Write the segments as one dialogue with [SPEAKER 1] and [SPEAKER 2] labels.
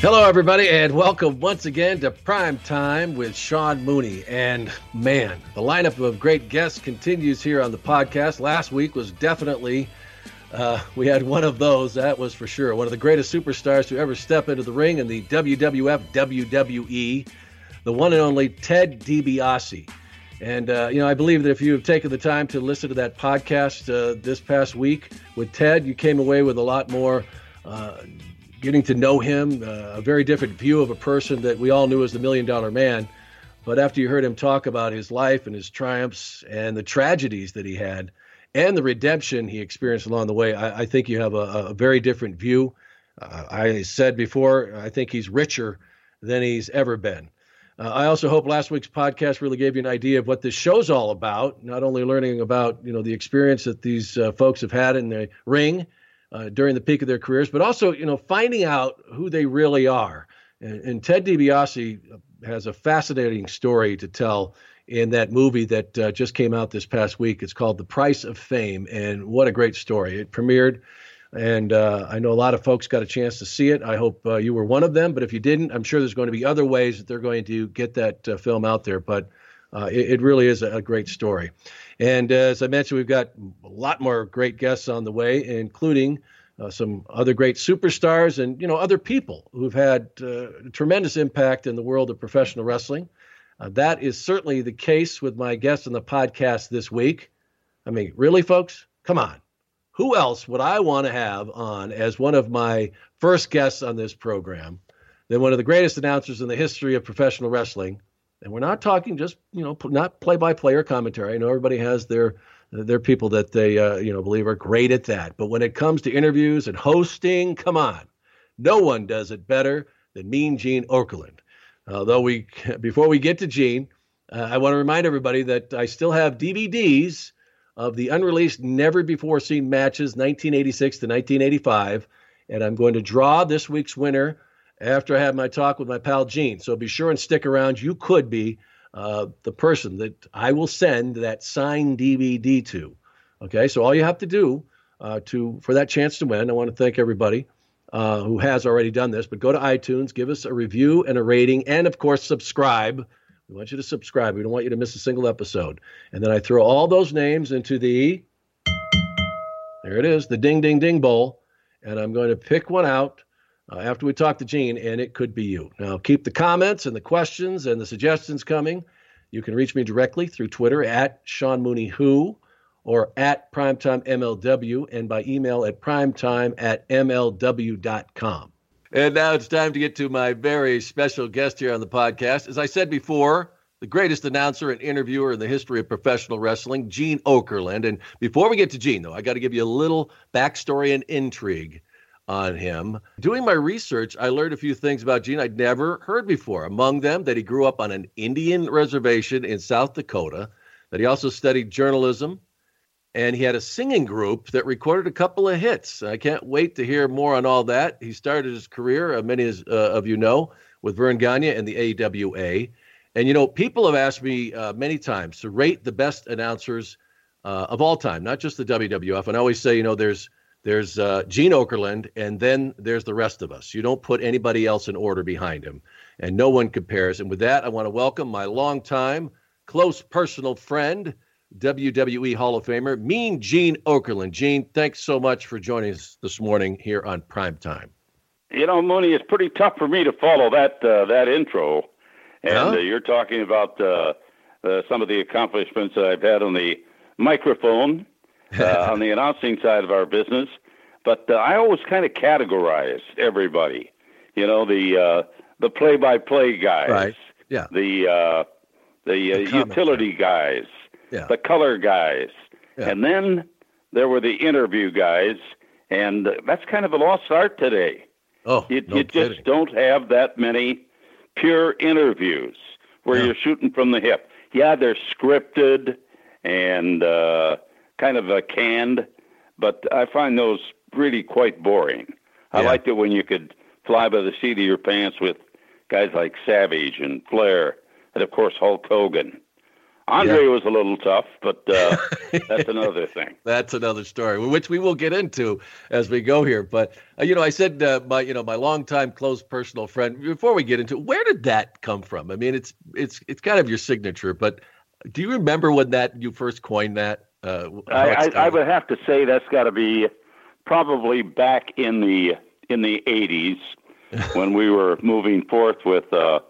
[SPEAKER 1] Hello, everybody, and welcome once again to Prime Time with Sean Mooney. And man, the lineup of great guests continues here on the podcast. Last week was definitely, uh, we had one of those, that was for sure. One of the greatest superstars to ever step into the ring in the WWF WWE, the one and only Ted DiBiase. And, uh, you know, I believe that if you have taken the time to listen to that podcast uh, this past week with Ted, you came away with a lot more uh, getting to know him, uh, a very different view of a person that we all knew as the Million Dollar Man. But after you heard him talk about his life and his triumphs and the tragedies that he had and the redemption he experienced along the way, I, I think you have a, a very different view. Uh, I said before, I think he's richer than he's ever been. Uh, I also hope last week's podcast really gave you an idea of what this show's all about. Not only learning about you know the experience that these uh, folks have had in the ring, uh, during the peak of their careers, but also, you know, finding out who they really are. And, and Ted DiBiase has a fascinating story to tell in that movie that uh, just came out this past week. It's called The Price of Fame, and what a great story! It premiered, and uh, I know a lot of folks got a chance to see it. I hope uh, you were one of them, but if you didn't, I'm sure there's going to be other ways that they're going to get that uh, film out there. But uh, it, it, really is a, a great story. And uh, as I mentioned, we've got a lot more great guests on the way, including uh, some other great superstars and you know other people who've had uh, tremendous impact in the world of professional wrestling. Uh, that is certainly the case with my guest on the podcast this week. I mean, really, folks, come on. Who else would I want to have on as one of my first guests on this program than one of the greatest announcers in the history of professional wrestling, and we're not talking just, you know, not play by player commentary. I know everybody has their their people that they, uh, you know, believe are great at that. But when it comes to interviews and hosting, come on, no one does it better than Mean Gene Okerlund. Although we, before we get to Gene, uh, I want to remind everybody that I still have DVDs of the unreleased, never before seen matches, 1986 to 1985, and I'm going to draw this week's winner after I have my talk with my pal Gene. So be sure and stick around. You could be uh, the person that I will send that signed DVD to. Okay, so all you have to do uh, to for that chance to win, I want to thank everybody uh, who has already done this. But go to iTunes, give us a review and a rating, and of course subscribe. We want you to subscribe. We don't want you to miss a single episode. And then I throw all those names into the there it is, the ding ding ding bowl, and I'm going to pick one out uh, after we talk to Gene, and it could be you. Now, keep the comments and the questions and the suggestions coming. You can reach me directly through Twitter at Sean Mooney Who or at Primetime MLW and by email at primetime at MLW.com. And now it's time to get to my very special guest here on the podcast. As I said before, the greatest announcer and interviewer in the history of professional wrestling, Gene Okerlund. And before we get to Gene, though, I got to give you a little backstory and intrigue on him. Doing my research, I learned a few things about Gene I'd never heard before. Among them, that he grew up on an Indian reservation in South Dakota, that he also studied journalism, and he had a singing group that recorded a couple of hits. I can't wait to hear more on all that. He started his career, uh, many uh, of you know, with Verne Gagne and the AWA. And, you know, people have asked me uh, many times to rate the best announcers uh, of all time, not just the WWF. And I always say, you know, there's there's uh, Gene Okerlund, and then there's the rest of us. You don't put anybody else in order behind him, and no one compares. And with that, I want to welcome my longtime, close personal friend, WWE Hall of Famer, Mean Gene Okerlund. Gene, thanks so much for joining us this morning here on Prime Time.
[SPEAKER 2] You know, Mooney, it's pretty tough for me to follow that uh, that intro, and huh? uh, you're talking about uh, uh, some of the accomplishments that I've had on the microphone on the announcing side of our business. But uh, I always kind of categorize everybody. You know, the uh, the play-by-play guys,
[SPEAKER 1] right? Yeah.
[SPEAKER 2] The uh, the, the uh, utility guys,
[SPEAKER 1] yeah.
[SPEAKER 2] the color guys,
[SPEAKER 1] yeah.
[SPEAKER 2] and then there were the interview guys, and that's kind of a lost art today.
[SPEAKER 1] Oh,
[SPEAKER 2] you,
[SPEAKER 1] no
[SPEAKER 2] you just don't have that many pure interviews where
[SPEAKER 1] Yeah.
[SPEAKER 2] you're shooting from the hip. Yeah, they're scripted and uh, kind of uh, canned, but I find those really quite boring. I liked it when you could fly by the seat of your pants with guys like Savage and Flair, and of course Hulk Hogan. Andre yeah. was a little tough, but uh, that's another thing.
[SPEAKER 1] that's another story, which we will get into as we go here. But uh, you know, I said uh, my you know my longtime close personal friend. Before we get into where did that come from? I mean, it's it's it's kind of your signature. But do you remember when that you first coined that?
[SPEAKER 2] Uh, I, I, I would have to say that's got to be probably back in the in the '80s when we were moving forth with uh,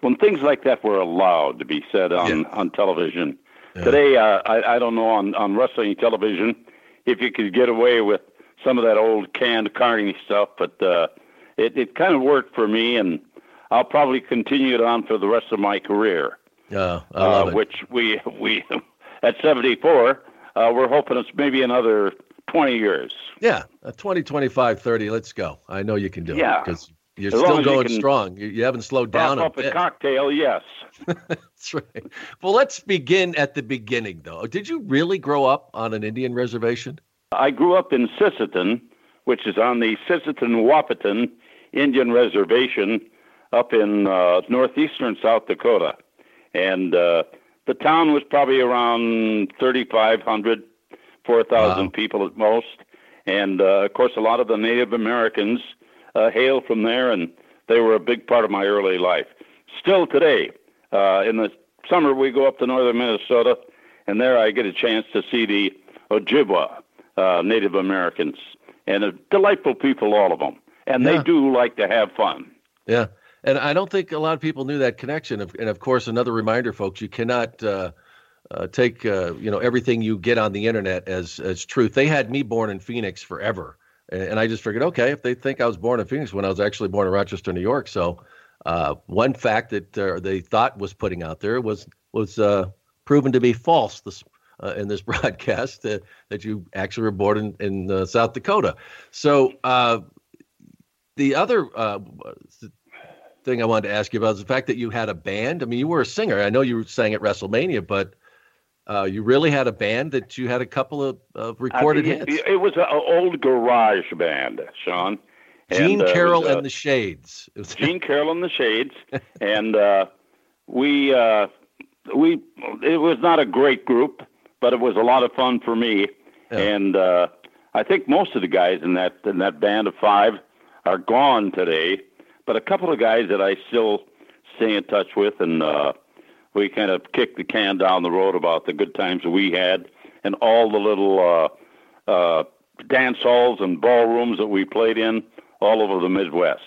[SPEAKER 2] when things like that were allowed to be said on, yeah. on television. Yeah. Today, uh, I, I don't know on, on wrestling television if you could get away with some of that old canned carny stuff, but uh, it, it kind of worked for me, and I'll probably continue it on for the rest of my career.
[SPEAKER 1] Yeah, I love uh,
[SPEAKER 2] it. Which we we at 74, uh, we're hoping it's maybe another 20 years.
[SPEAKER 1] Yeah, 20, 25, 30. Let's go. I know you can do yeah. it because you're as still going you strong. You, you, haven't slowed down.
[SPEAKER 2] Up a, a cocktail, yes.
[SPEAKER 1] That's right. Well, let's begin at the beginning, though. Did you really grow up on an Indian reservation?
[SPEAKER 2] I grew up in Sisseton, which is on the Sisseton Wahpeton Indian Reservation up in uh, northeastern South Dakota. And uh, the town was probably around 3,500, 4,000 wow. people at most. And uh, of course, a lot of the Native Americans uh, hail from there, and they were a big part of my early life. Still today, uh, in the summer, we go up to northern Minnesota, and there I get a chance to see the Ojibwa uh, Native Americans, and a delightful people, all of them, and yeah. they do like to have fun.
[SPEAKER 1] Yeah, and I don't think a lot of people knew that connection. And of course, another reminder, folks, you cannot. Uh, uh, take uh, you know everything you get on the internet as as truth. They had me born in Phoenix forever, and I just figured, okay, if they think I was born in Phoenix when I was actually born in Rochester, New York. So uh, one fact that uh, they thought was putting out there was was uh, proven to be false this, uh, in this broadcast uh, that you actually were born in, in uh, South Dakota. So the other thing I wanted to ask you about is the fact that you had a band. I mean, you were a singer. I know you sang at WrestleMania, but uh, you really had a band that you had a couple of, of recorded
[SPEAKER 2] I mean,
[SPEAKER 1] hits.
[SPEAKER 2] It, was an old garage band, Sean.
[SPEAKER 1] Gene and, uh, Carroll was, uh, and the Shades.
[SPEAKER 2] Gene Carroll and the Shades, and uh, we uh, we it was not a great group, but it was a lot of fun for me. Yeah. And uh, I think most of the guys in that in that band of five are gone today, but a couple of guys that I still stay in touch with and we kind of kicked the can down the road about the good times we had and all the little uh, uh, dance halls and ballrooms that we played in all over the Midwest.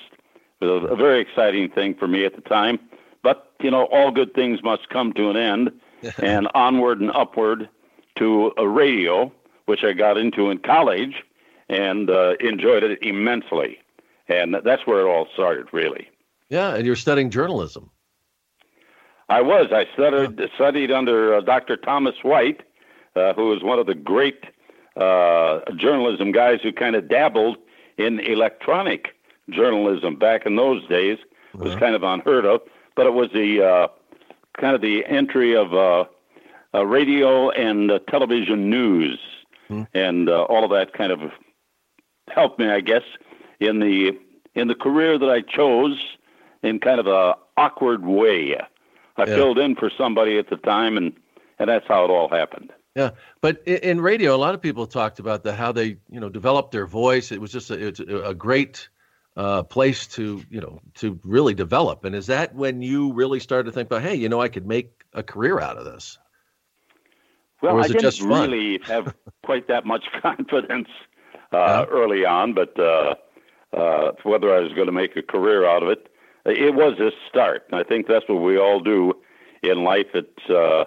[SPEAKER 2] It was a, a very exciting thing for me at the time. But, you know, all good things must come to an end and onward and upward to a radio, which I got into in college and uh, enjoyed it immensely. And that's where it all started, really.
[SPEAKER 1] Yeah, and you're studying journalism.
[SPEAKER 2] I was. I studied studied under uh, Dr. Thomas White, uh, who was one of the great uh, journalism guys who kind of dabbled in electronic journalism back in those days. It was uh-huh. kind of unheard of, but it was the uh, kind of the entry of uh, uh, radio and uh, television news, hmm. and uh, all of that kind of helped me, I guess, in the in the career that I chose in kind of a awkward way. I yeah. filled in for somebody at the time, and and that's how it all happened.
[SPEAKER 1] Yeah, but in radio, a lot of people talked about the how they you know developed their voice. It was just a, it's a great uh, place to you know to really develop. And is that when you really started to think about, hey, you know, I could make a career out of this?
[SPEAKER 2] Well, I didn't really have quite that much confidence uh, yeah. early on, but uh, uh, whether I was going to make a career out of it, it was a start. and I think that's what we all do in life. It's uh,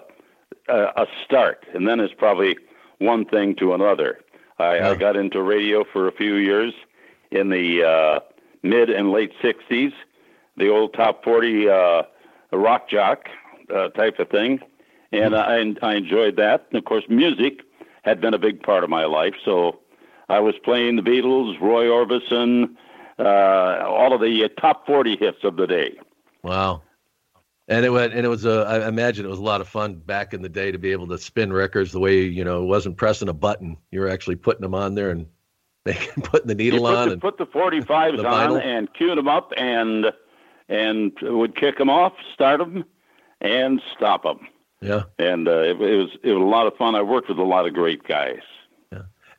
[SPEAKER 2] a start, and then it's probably one thing to another. I, yeah. I got into radio for a few years in the uh, mid and late '60s, the old top 40 uh, rock jock uh, type of thing, and mm-hmm. I, I enjoyed that. And of course, music had been a big part of my life, so I was playing the Beatles, Roy Orbison, uh, all of the top 40 hits of the day.
[SPEAKER 1] Wow. And it went, and it was a, I imagine it was a lot of fun back in the day to be able to spin records the way, you know, it wasn't pressing a button. You were actually putting them on there and making, putting the needle
[SPEAKER 2] put
[SPEAKER 1] on
[SPEAKER 2] the,
[SPEAKER 1] and
[SPEAKER 2] put the 45s the on and cue them up and, and would kick them off, start them and stop them.
[SPEAKER 1] Yeah,
[SPEAKER 2] and uh, it, it was it was a lot of fun. I worked with a lot of great guys.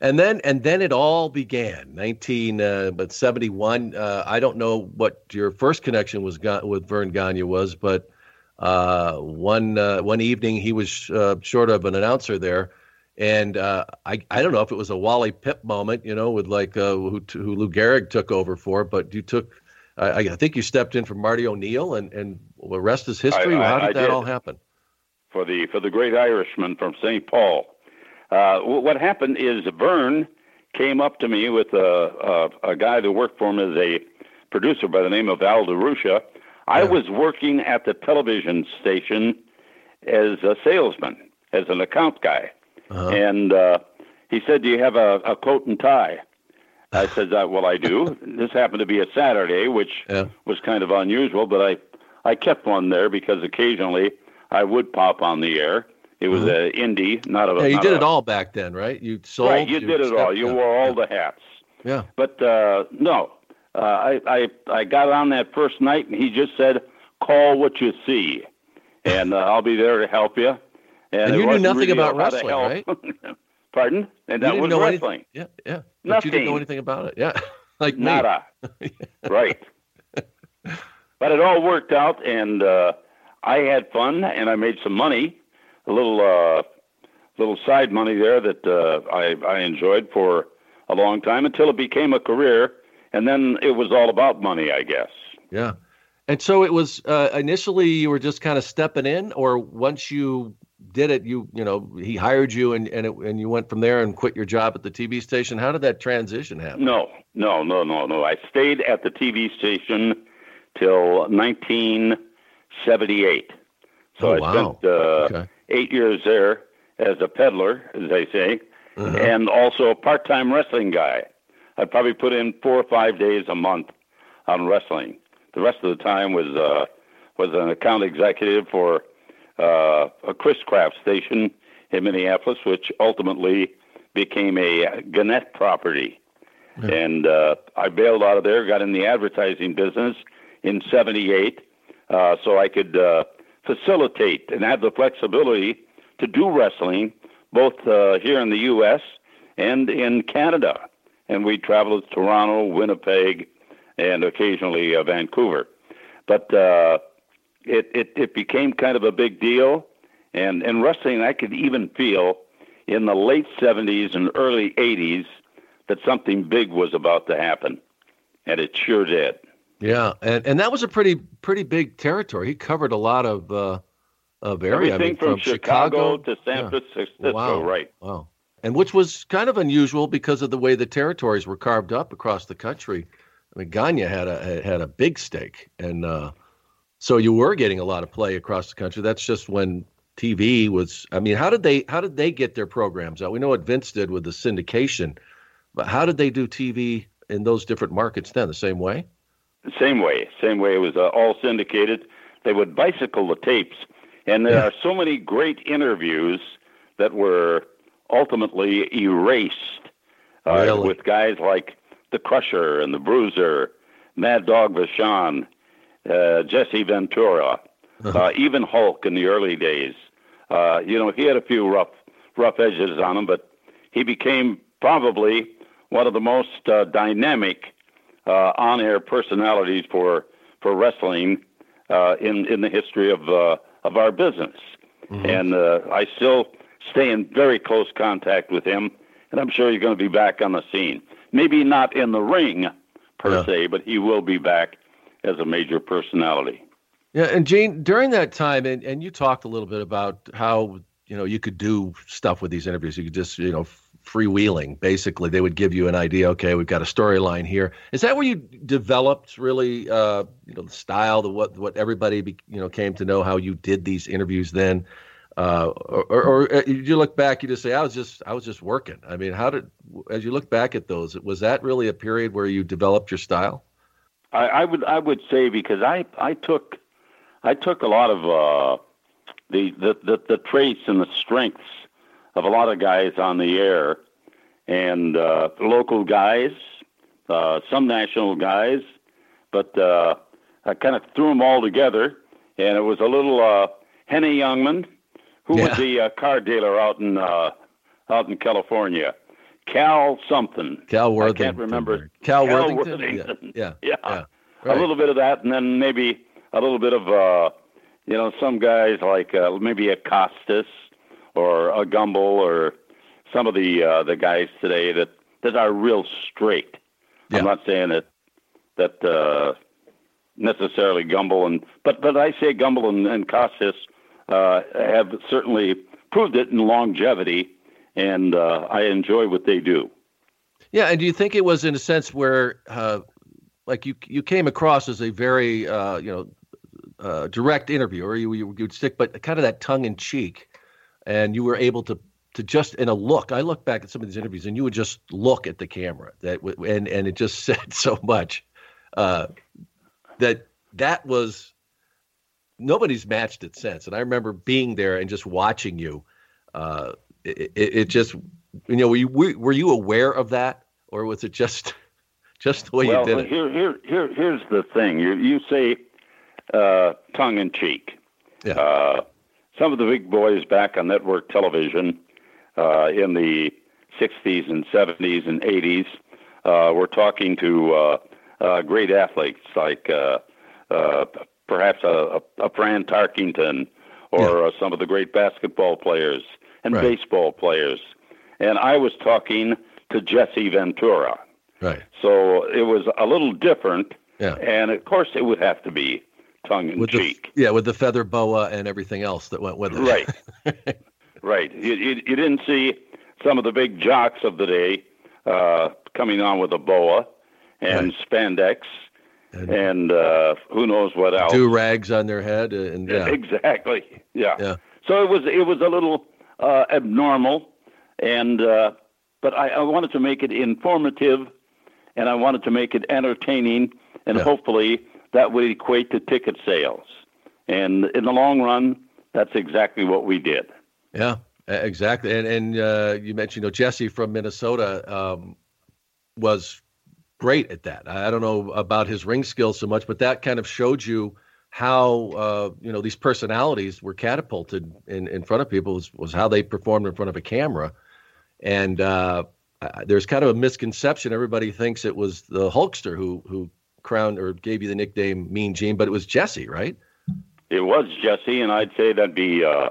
[SPEAKER 1] And then and then it all began. Nineteen, uh, but seventy one. Uh, I don't know what your first connection was with Verne Gagne was, but uh, one uh, one evening he was uh, short of an announcer there, and uh, I I don't know if it was a Wally Pipp moment, you know, with like uh, who, who Lou Gehrig took over for, but you took. I, I think you stepped in for Marty O'Neill, and and the rest is history.
[SPEAKER 2] I, I,
[SPEAKER 1] How did that
[SPEAKER 2] did.
[SPEAKER 1] all happen?
[SPEAKER 2] For the for the great Irishman from St. Paul, uh, what happened is Verne came up to me with a, a, a guy that worked for him as a producer by the name of Al DeRusha. I
[SPEAKER 1] Yeah.
[SPEAKER 2] was working at the television station as a salesman, as an account guy.
[SPEAKER 1] Uh-huh.
[SPEAKER 2] And uh, he said, Do you have a, a coat and tie? I said, uh, Well, I do. this happened to be a Saturday, which
[SPEAKER 1] Yeah.
[SPEAKER 2] was kind of unusual, but I, I kept one there because occasionally I would pop on the air. It was
[SPEAKER 1] Mhm.
[SPEAKER 2] a indie, not a.
[SPEAKER 1] Yeah, you did
[SPEAKER 2] a-
[SPEAKER 1] all all back then, right? You sold.
[SPEAKER 2] Right, you did it all. You wore all
[SPEAKER 1] yeah,
[SPEAKER 2] the hats.
[SPEAKER 1] Yeah.
[SPEAKER 2] But uh, no, uh, I, I I got on that first night, and he just said, "Call what you see," and uh, I'll be there to help you.
[SPEAKER 1] And
[SPEAKER 2] it
[SPEAKER 1] you knew nothing
[SPEAKER 2] really
[SPEAKER 1] about wrestling,
[SPEAKER 2] help. Pardon? And
[SPEAKER 1] You
[SPEAKER 2] that was
[SPEAKER 1] know anything-
[SPEAKER 2] wrestling.
[SPEAKER 1] Yeah, yeah. But you didn't know anything about it. Yeah, like.
[SPEAKER 2] Nada. right. But it all worked out, and uh, I had fun, and I made some money, a little uh, little side money there that uh, I I enjoyed for a long time until it became a career, and then it was all about money, I guess.
[SPEAKER 1] Yeah. And so it was uh, initially you were just kind of stepping in, or once you did it, you you know he hired you and and it, and you went from there and quit your job at the TV station. How did that transition happen?
[SPEAKER 2] No, no, no, no, no. I stayed at the TV station till 1978. So
[SPEAKER 1] Oh,
[SPEAKER 2] I
[SPEAKER 1] wow.
[SPEAKER 2] spent uh,
[SPEAKER 1] Okay.
[SPEAKER 2] Eight years there as a peddler, as they say,
[SPEAKER 1] Uh-huh.
[SPEAKER 2] and also a part-time wrestling guy. I'd probably put in four or five days a month on wrestling. The rest of the time was uh, was an account executive for uh, a Chris Craft station in Minneapolis, which ultimately became a Gannett property. And uh, I bailed out of there, got in the advertising business in '78, uh, so I could uh, facilitate and have the flexibility to do wrestling both uh, here in the U.S. and in Canada. And we traveled to Toronto, Winnipeg, and occasionally uh, Vancouver. But uh, it, it it became kind of a big deal, and in wrestling, I could even feel in the late '70s and early '80s that something big was about to happen, and it sure did.
[SPEAKER 1] Yeah, and and that was a pretty pretty big territory. He covered a lot of uh, of area. I mean,
[SPEAKER 2] from, Chicago, to San
[SPEAKER 1] yeah.
[SPEAKER 2] Francisco,
[SPEAKER 1] Wow.
[SPEAKER 2] right?
[SPEAKER 1] Wow. And which was kind of unusual because of the way the territories were carved up across the country. I mean, Gagne had a had a big stake, and uh, so you were getting a lot of play across the country. That's just when TV was. I mean, how did they how did they get their programs out? We know what Vince did with the syndication, but how did they do TV in those different markets then? The same way.
[SPEAKER 2] Same way, same way. It was uh, all syndicated. They would bicycle the tapes, and there
[SPEAKER 1] Yeah.
[SPEAKER 2] are so many great interviews that were ultimately erased uh,
[SPEAKER 1] Really?
[SPEAKER 2] with guys like the Crusher and the Bruiser, Mad Dog Vachon, uh, Jesse Ventura, uh, even Hulk in the early days. Uh, you know, he had a few rough rough edges on him, but he became probably one of the most uh, dynamic uh, on-air personalities for for wrestling uh, in in the history of uh, of our business. And uh, I still stay in very close contact with him, and I'm sure he's going to be back on the scene. Maybe not in the ring per
[SPEAKER 1] Yeah.
[SPEAKER 2] se, but he will be back as a major personality.
[SPEAKER 1] Yeah, and Gene, during that time, and, and you talked a little bit about how you know you could do stuff with these interviews. You could just you know freewheeling. Basically, they would give you an idea. Okay, we've got a storyline here. Is that where you developed really uh, you know the style, the what what everybody be, you know came to know how you did these interviews then? Uh, or, or, or uh, you look back, you just say, "I was just, I was just working." I mean, how did, as you look back at those, was that really a period where you developed your style?
[SPEAKER 2] I, I would I would say because I I took I took a lot of uh, the, the the the traits and the strengths of a lot of guys on the air, and uh, local guys, uh, some national guys, but uh, I kind of threw them all together, and it was a little uh, Henny Youngman, Who yeah. was the uh, car dealer out in uh, out in California? Cal something.
[SPEAKER 1] Cal Worthington.
[SPEAKER 2] I can't remember.
[SPEAKER 1] Cal, Cal Worthington. Worthington.
[SPEAKER 2] Yeah. Yeah. yeah. yeah. Right. A little bit of that, and then maybe a little bit of uh, you know, some guys like uh, maybe a Costas or a Gumbel or some of the uh, the guys today that that are real straight. Yeah. I'm not saying that that uh, necessarily Gumbel and but but I say Gumbel and, and Costas uh, have certainly proved it in longevity, and uh, I enjoy what they do.
[SPEAKER 1] Yeah, and do you think it was in a sense where, uh, like you you came across as a very uh, you know uh, direct interview, or you, you would stick, but kind of that tongue in cheek, and you were able to to just in a look. I look back at some of these interviews, and you would just look at the camera that and and it just said so much uh, that that was nobody's matched it since. And I remember being there and just watching you. Uh, it, it, it, just you know were you were you aware of that, or was it just just the way
[SPEAKER 2] well,
[SPEAKER 1] you did it?
[SPEAKER 2] Here, here, here, here's the thing. You you say uh, tongue in cheek.
[SPEAKER 1] Yeah.
[SPEAKER 2] Some of the big boys back on network television uh, in the 60s and 70s and 80s uh, were talking to uh, uh, great athletes like uh, uh, perhaps a, a, Fran Tarkenton or yeah. uh, some of the great basketball players and right. baseball players. And I was talking to Jesse Ventura.
[SPEAKER 1] Right.
[SPEAKER 2] So it was a little different.
[SPEAKER 1] Yeah.
[SPEAKER 2] And of course, it would have to be tongue in
[SPEAKER 1] with
[SPEAKER 2] cheek.
[SPEAKER 1] The, yeah, with the feather boa and everything else that went with it.
[SPEAKER 2] Right. right. You, you, you, didn't see some of the big jocks of the day uh, coming on with a boa and right. spandex and, and uh, who knows what else.
[SPEAKER 1] Do rags on their head and yeah.
[SPEAKER 2] Exactly. Yeah.
[SPEAKER 1] Yeah.
[SPEAKER 2] So it was it was a little uh, abnormal, and uh, but I, I wanted to make it informative, and I wanted to make it entertaining, and yeah. hopefully that would equate to ticket sales. And in the long run, that's exactly what we did.
[SPEAKER 1] Yeah, exactly. And and uh, you mentioned, you know, Jesse from Minnesota um, was great at that. I don't know about his ring skills so much, but that kind of showed you how uh, you know these personalities were catapulted in, in front of people was, was how they performed in front of a camera. And uh, there's kind of a misconception. Everybody thinks it was the Hulkster who who crowned or gave you the nickname Mean Gene, but it was Jesse, right?
[SPEAKER 2] It was Jesse, and I'd say that'd be uh,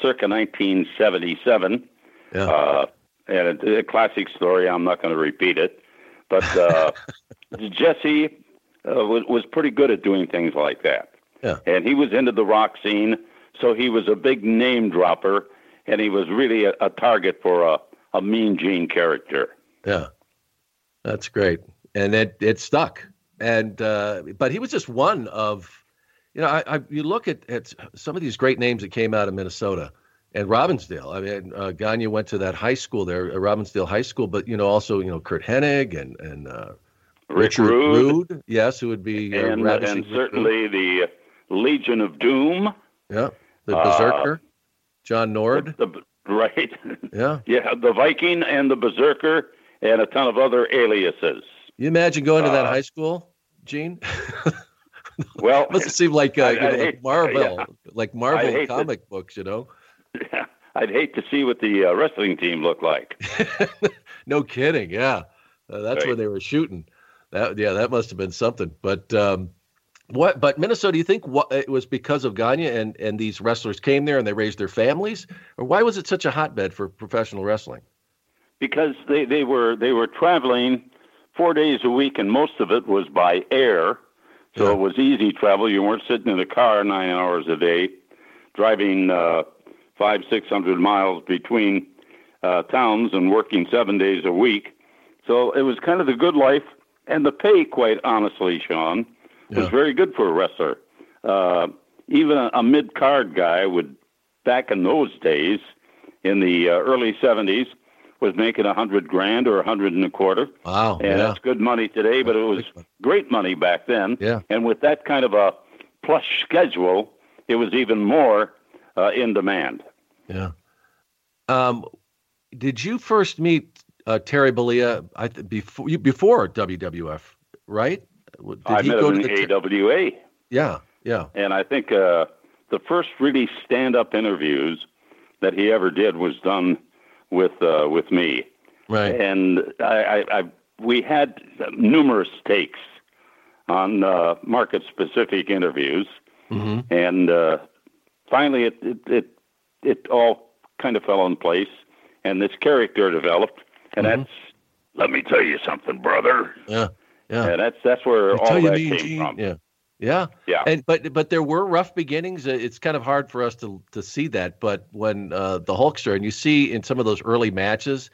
[SPEAKER 2] circa 1977.
[SPEAKER 1] Yeah. Uh,
[SPEAKER 2] and a, a, classic story. I'm not going to repeat it, but uh, Jesse uh, was, was pretty good at doing things like that.
[SPEAKER 1] Yeah.
[SPEAKER 2] And he was into the rock scene, so he was a big name dropper, and he was really a, a target for a, a Mean Gene character.
[SPEAKER 1] Yeah, that's great, and it it stuck and uh, but he was just one of, you know, I, I, you look at at some of these great names that came out of Minnesota and Robbinsdale. I mean, uh, Gagne went to that high school there, uh, Robbinsdale High School, but you know, also you know Curt Hennig and and uh,
[SPEAKER 2] Richard Rude,
[SPEAKER 1] yes, who would be
[SPEAKER 2] uh, and, and certainly the Legion of Doom.
[SPEAKER 1] Yeah, the Berserker, uh, John Nord.
[SPEAKER 2] The, the, right.
[SPEAKER 1] Yeah.
[SPEAKER 2] Yeah, the Viking and the Berserker and a ton of other aliases.
[SPEAKER 1] You imagine going to that high school? Gene?
[SPEAKER 2] well, it
[SPEAKER 1] must seem like uh, I, you know, like Marvel, yeah. like Marvel comic to, books, you know.
[SPEAKER 2] Yeah, I'd hate to see what the uh, wrestling team looked like.
[SPEAKER 1] no kidding. Yeah, uh, that's right. where they were shooting. That yeah, that must have been something. But um, what? But Minnesota, do you think what it was because of Gagne and and these wrestlers came there and they raised their families, or why was it such a hotbed for professional wrestling?
[SPEAKER 2] Because they they were they were traveling four days a week, and most of it was by air. So yeah. it was easy travel. You weren't sitting in a car nine hours a day, driving uh, five, six hundred miles between uh, towns and working seven days a week. So it was kind of the good life, and the pay, quite honestly, Sean, was yeah. very good for a wrestler. Uh, even a, a mid-card guy would, back in those days, in the uh, early '70s, was making a hundred grand or a hundred and a quarter.
[SPEAKER 1] Wow,
[SPEAKER 2] and yeah. that's good money today, but it was great money back then.
[SPEAKER 1] Yeah,
[SPEAKER 2] and with that kind of a plush schedule, it was even more uh, in demand.
[SPEAKER 1] Yeah. Um, did you first meet uh, Terry Bollea I th- before you before WWF, right?
[SPEAKER 2] Did I met him in the AWA.
[SPEAKER 1] Yeah, yeah.
[SPEAKER 2] And I think uh, the first really stand-up interviews that he ever did was done with uh, with me.
[SPEAKER 1] Right.
[SPEAKER 2] And I, I, I we had numerous takes on uh, market specific interviews,
[SPEAKER 1] mm-hmm.
[SPEAKER 2] and uh, finally it, it it it all kind of fell in place, and this character developed, and mm-hmm. that's let me tell you something, brother.
[SPEAKER 1] Yeah, yeah.
[SPEAKER 2] And that's that's where all that came
[SPEAKER 1] Gene.
[SPEAKER 2] from.
[SPEAKER 1] Yeah. Yeah,
[SPEAKER 2] yeah,
[SPEAKER 1] and but but there were rough beginnings. Uh, it's kind of hard for us to to see that. But when uh, the Hulkster, and you see in some of those early matches,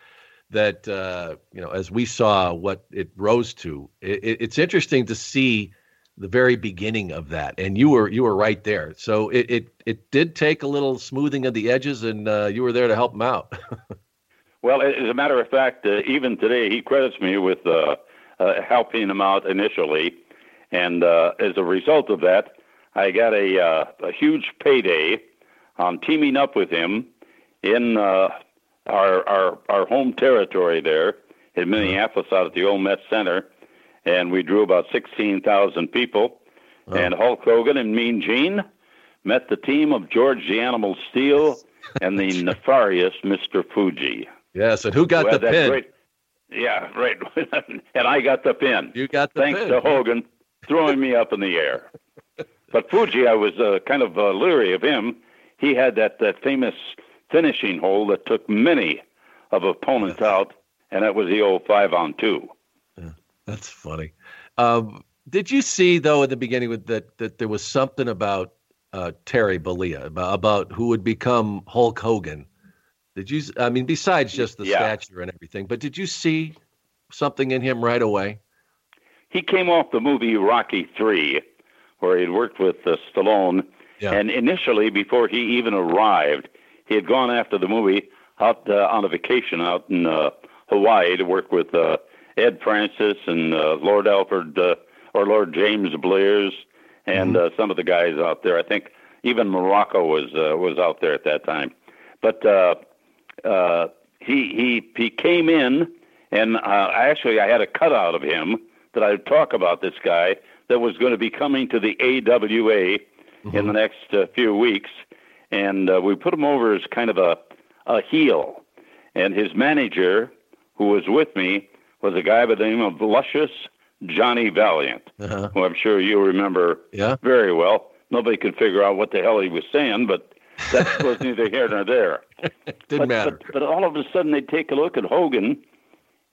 [SPEAKER 1] that uh, you know, as we saw what it rose to, it, it's interesting to see the very beginning of that. And you were you were right there. So it it, it did take a little smoothing of the edges, and uh, you were there to help him out.
[SPEAKER 2] well, as a matter of fact, uh, even today he credits me with uh, helping him out initially and uh, as a result of that, I got a, uh, a huge payday on teaming up with him in uh, our, our, our home territory there in. Minneapolis out at the old Met Center. And we drew about 16,000 people. Oh. And Hulk Hogan and Mean Gene met the team of George the Animal Steele and the nefarious Mr. Fuji.
[SPEAKER 1] Yes, and who got who the pin? Great,
[SPEAKER 2] yeah, right. and I got the pin.
[SPEAKER 1] You got the
[SPEAKER 2] Thanks
[SPEAKER 1] pin.
[SPEAKER 2] to Hogan throwing me up in the air. But Fuji, I was uh, kind of uh, leery of him. He had that, that famous finishing hole that took many of opponents out, and that was the old five on two.
[SPEAKER 1] Yeah, that's funny. Um, did you see though in the beginning with that that there was something about uh, Terry Bollea about, about who would become Hulk Hogan? Did you? I mean, besides just the yeah. stature and everything, but did you see something in him right away?
[SPEAKER 2] He came off the movie Rocky Three, where he'd worked with uh, Stallone. Yeah. And initially, before he even arrived, he had gone after the movie out uh, on a vacation out in uh, Hawaii to work with uh, Ed Francis and uh, Lord Alfred uh, or Lord James Blears and mm-hmm. uh, some of the guys out there. I think even Morocco was uh, was out there at that time. But uh, uh, he he he came in, and uh, actually I had a cutout of him that I would talk about this guy that was going to be coming to the AWA mm-hmm. in the next uh, few weeks, and uh, we put him over as kind of a a heel, and his manager, who was with me, was a guy by the name of Luscious Johnny Valiant, uh-huh. who I'm sure you remember
[SPEAKER 1] yeah.
[SPEAKER 2] very well. Nobody could figure out what the hell he was saying, but that was neither here nor there.
[SPEAKER 1] Didn't
[SPEAKER 2] but,
[SPEAKER 1] matter.
[SPEAKER 2] But, but all of a sudden, they take a look at Hogan,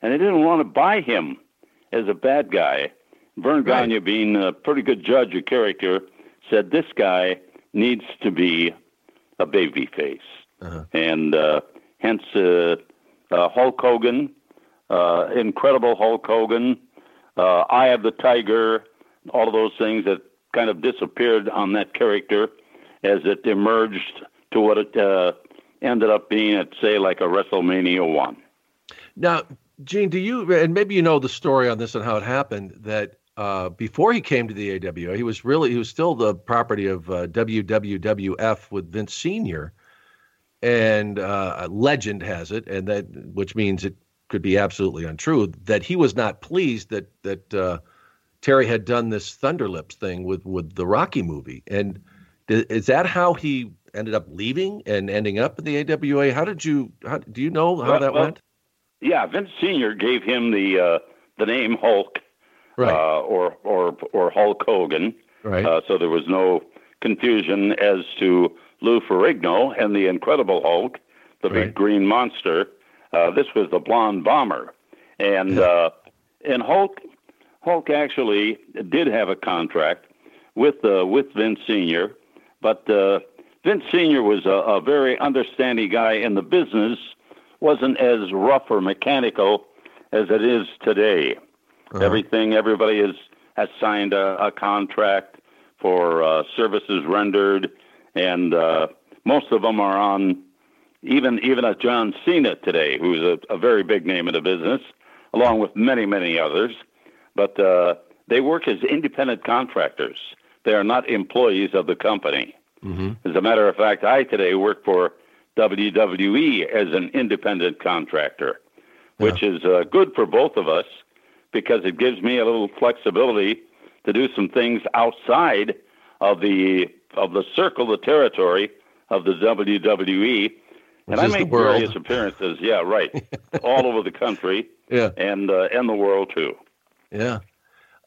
[SPEAKER 2] and they didn't want to buy him as a bad guy. Verne right. Gagne, being a pretty good judge of character, said this guy needs to be a baby face. Uh-huh. And uh, hence uh, uh, Hulk Hogan, uh, incredible Hulk Hogan, uh, Eye of the Tiger, all of those things that kind of disappeared on that character as it emerged to what it uh, ended up being at, say, like a WrestleMania 1.
[SPEAKER 1] Now, Gene, do you and maybe you know the story on this and how it happened that uh, before he came to the AWA, he was really he was still the property of uh, WWWF with Vince Senior, and uh, legend has it, and that which means it could be absolutely untrue that he was not pleased that that uh, Terry had done this Thunderlips thing with with the Rocky movie, and is that how he ended up leaving and ending up in the AWA? How did you? How, do you know how
[SPEAKER 2] well,
[SPEAKER 1] that
[SPEAKER 2] well,
[SPEAKER 1] went?
[SPEAKER 2] Yeah, Vince Senior gave him the uh, the name Hulk,
[SPEAKER 1] right.
[SPEAKER 2] uh, or or or Hulk Hogan.
[SPEAKER 1] Right.
[SPEAKER 2] Uh, so there was no confusion as to Lou Ferrigno and the Incredible Hulk, the right. big green monster. Uh, this was the blonde bomber, and yeah. uh, and Hulk Hulk actually did have a contract with uh, with Vince Senior, but uh, Vince Senior was a, a very understanding guy in the business wasn't as rough or mechanical as it is today. Uh-huh. Everything, everybody is, has signed a, a contract for uh, services rendered, and uh, most of them are on. Even even a John Cena today, who's a, a very big name in the business, along with many many others, but uh, they work as independent contractors. They are not employees of the company.
[SPEAKER 1] Mm-hmm.
[SPEAKER 2] As a matter of fact, I today work for WWE as an independent contractor, which yeah. is uh, good for both of us because it gives me a little flexibility to do some things outside of the of the circle, the territory of the WWE, and I make various appearances. Yeah, right, all over the country.
[SPEAKER 1] Yeah,
[SPEAKER 2] and uh, and the world too.
[SPEAKER 1] Yeah.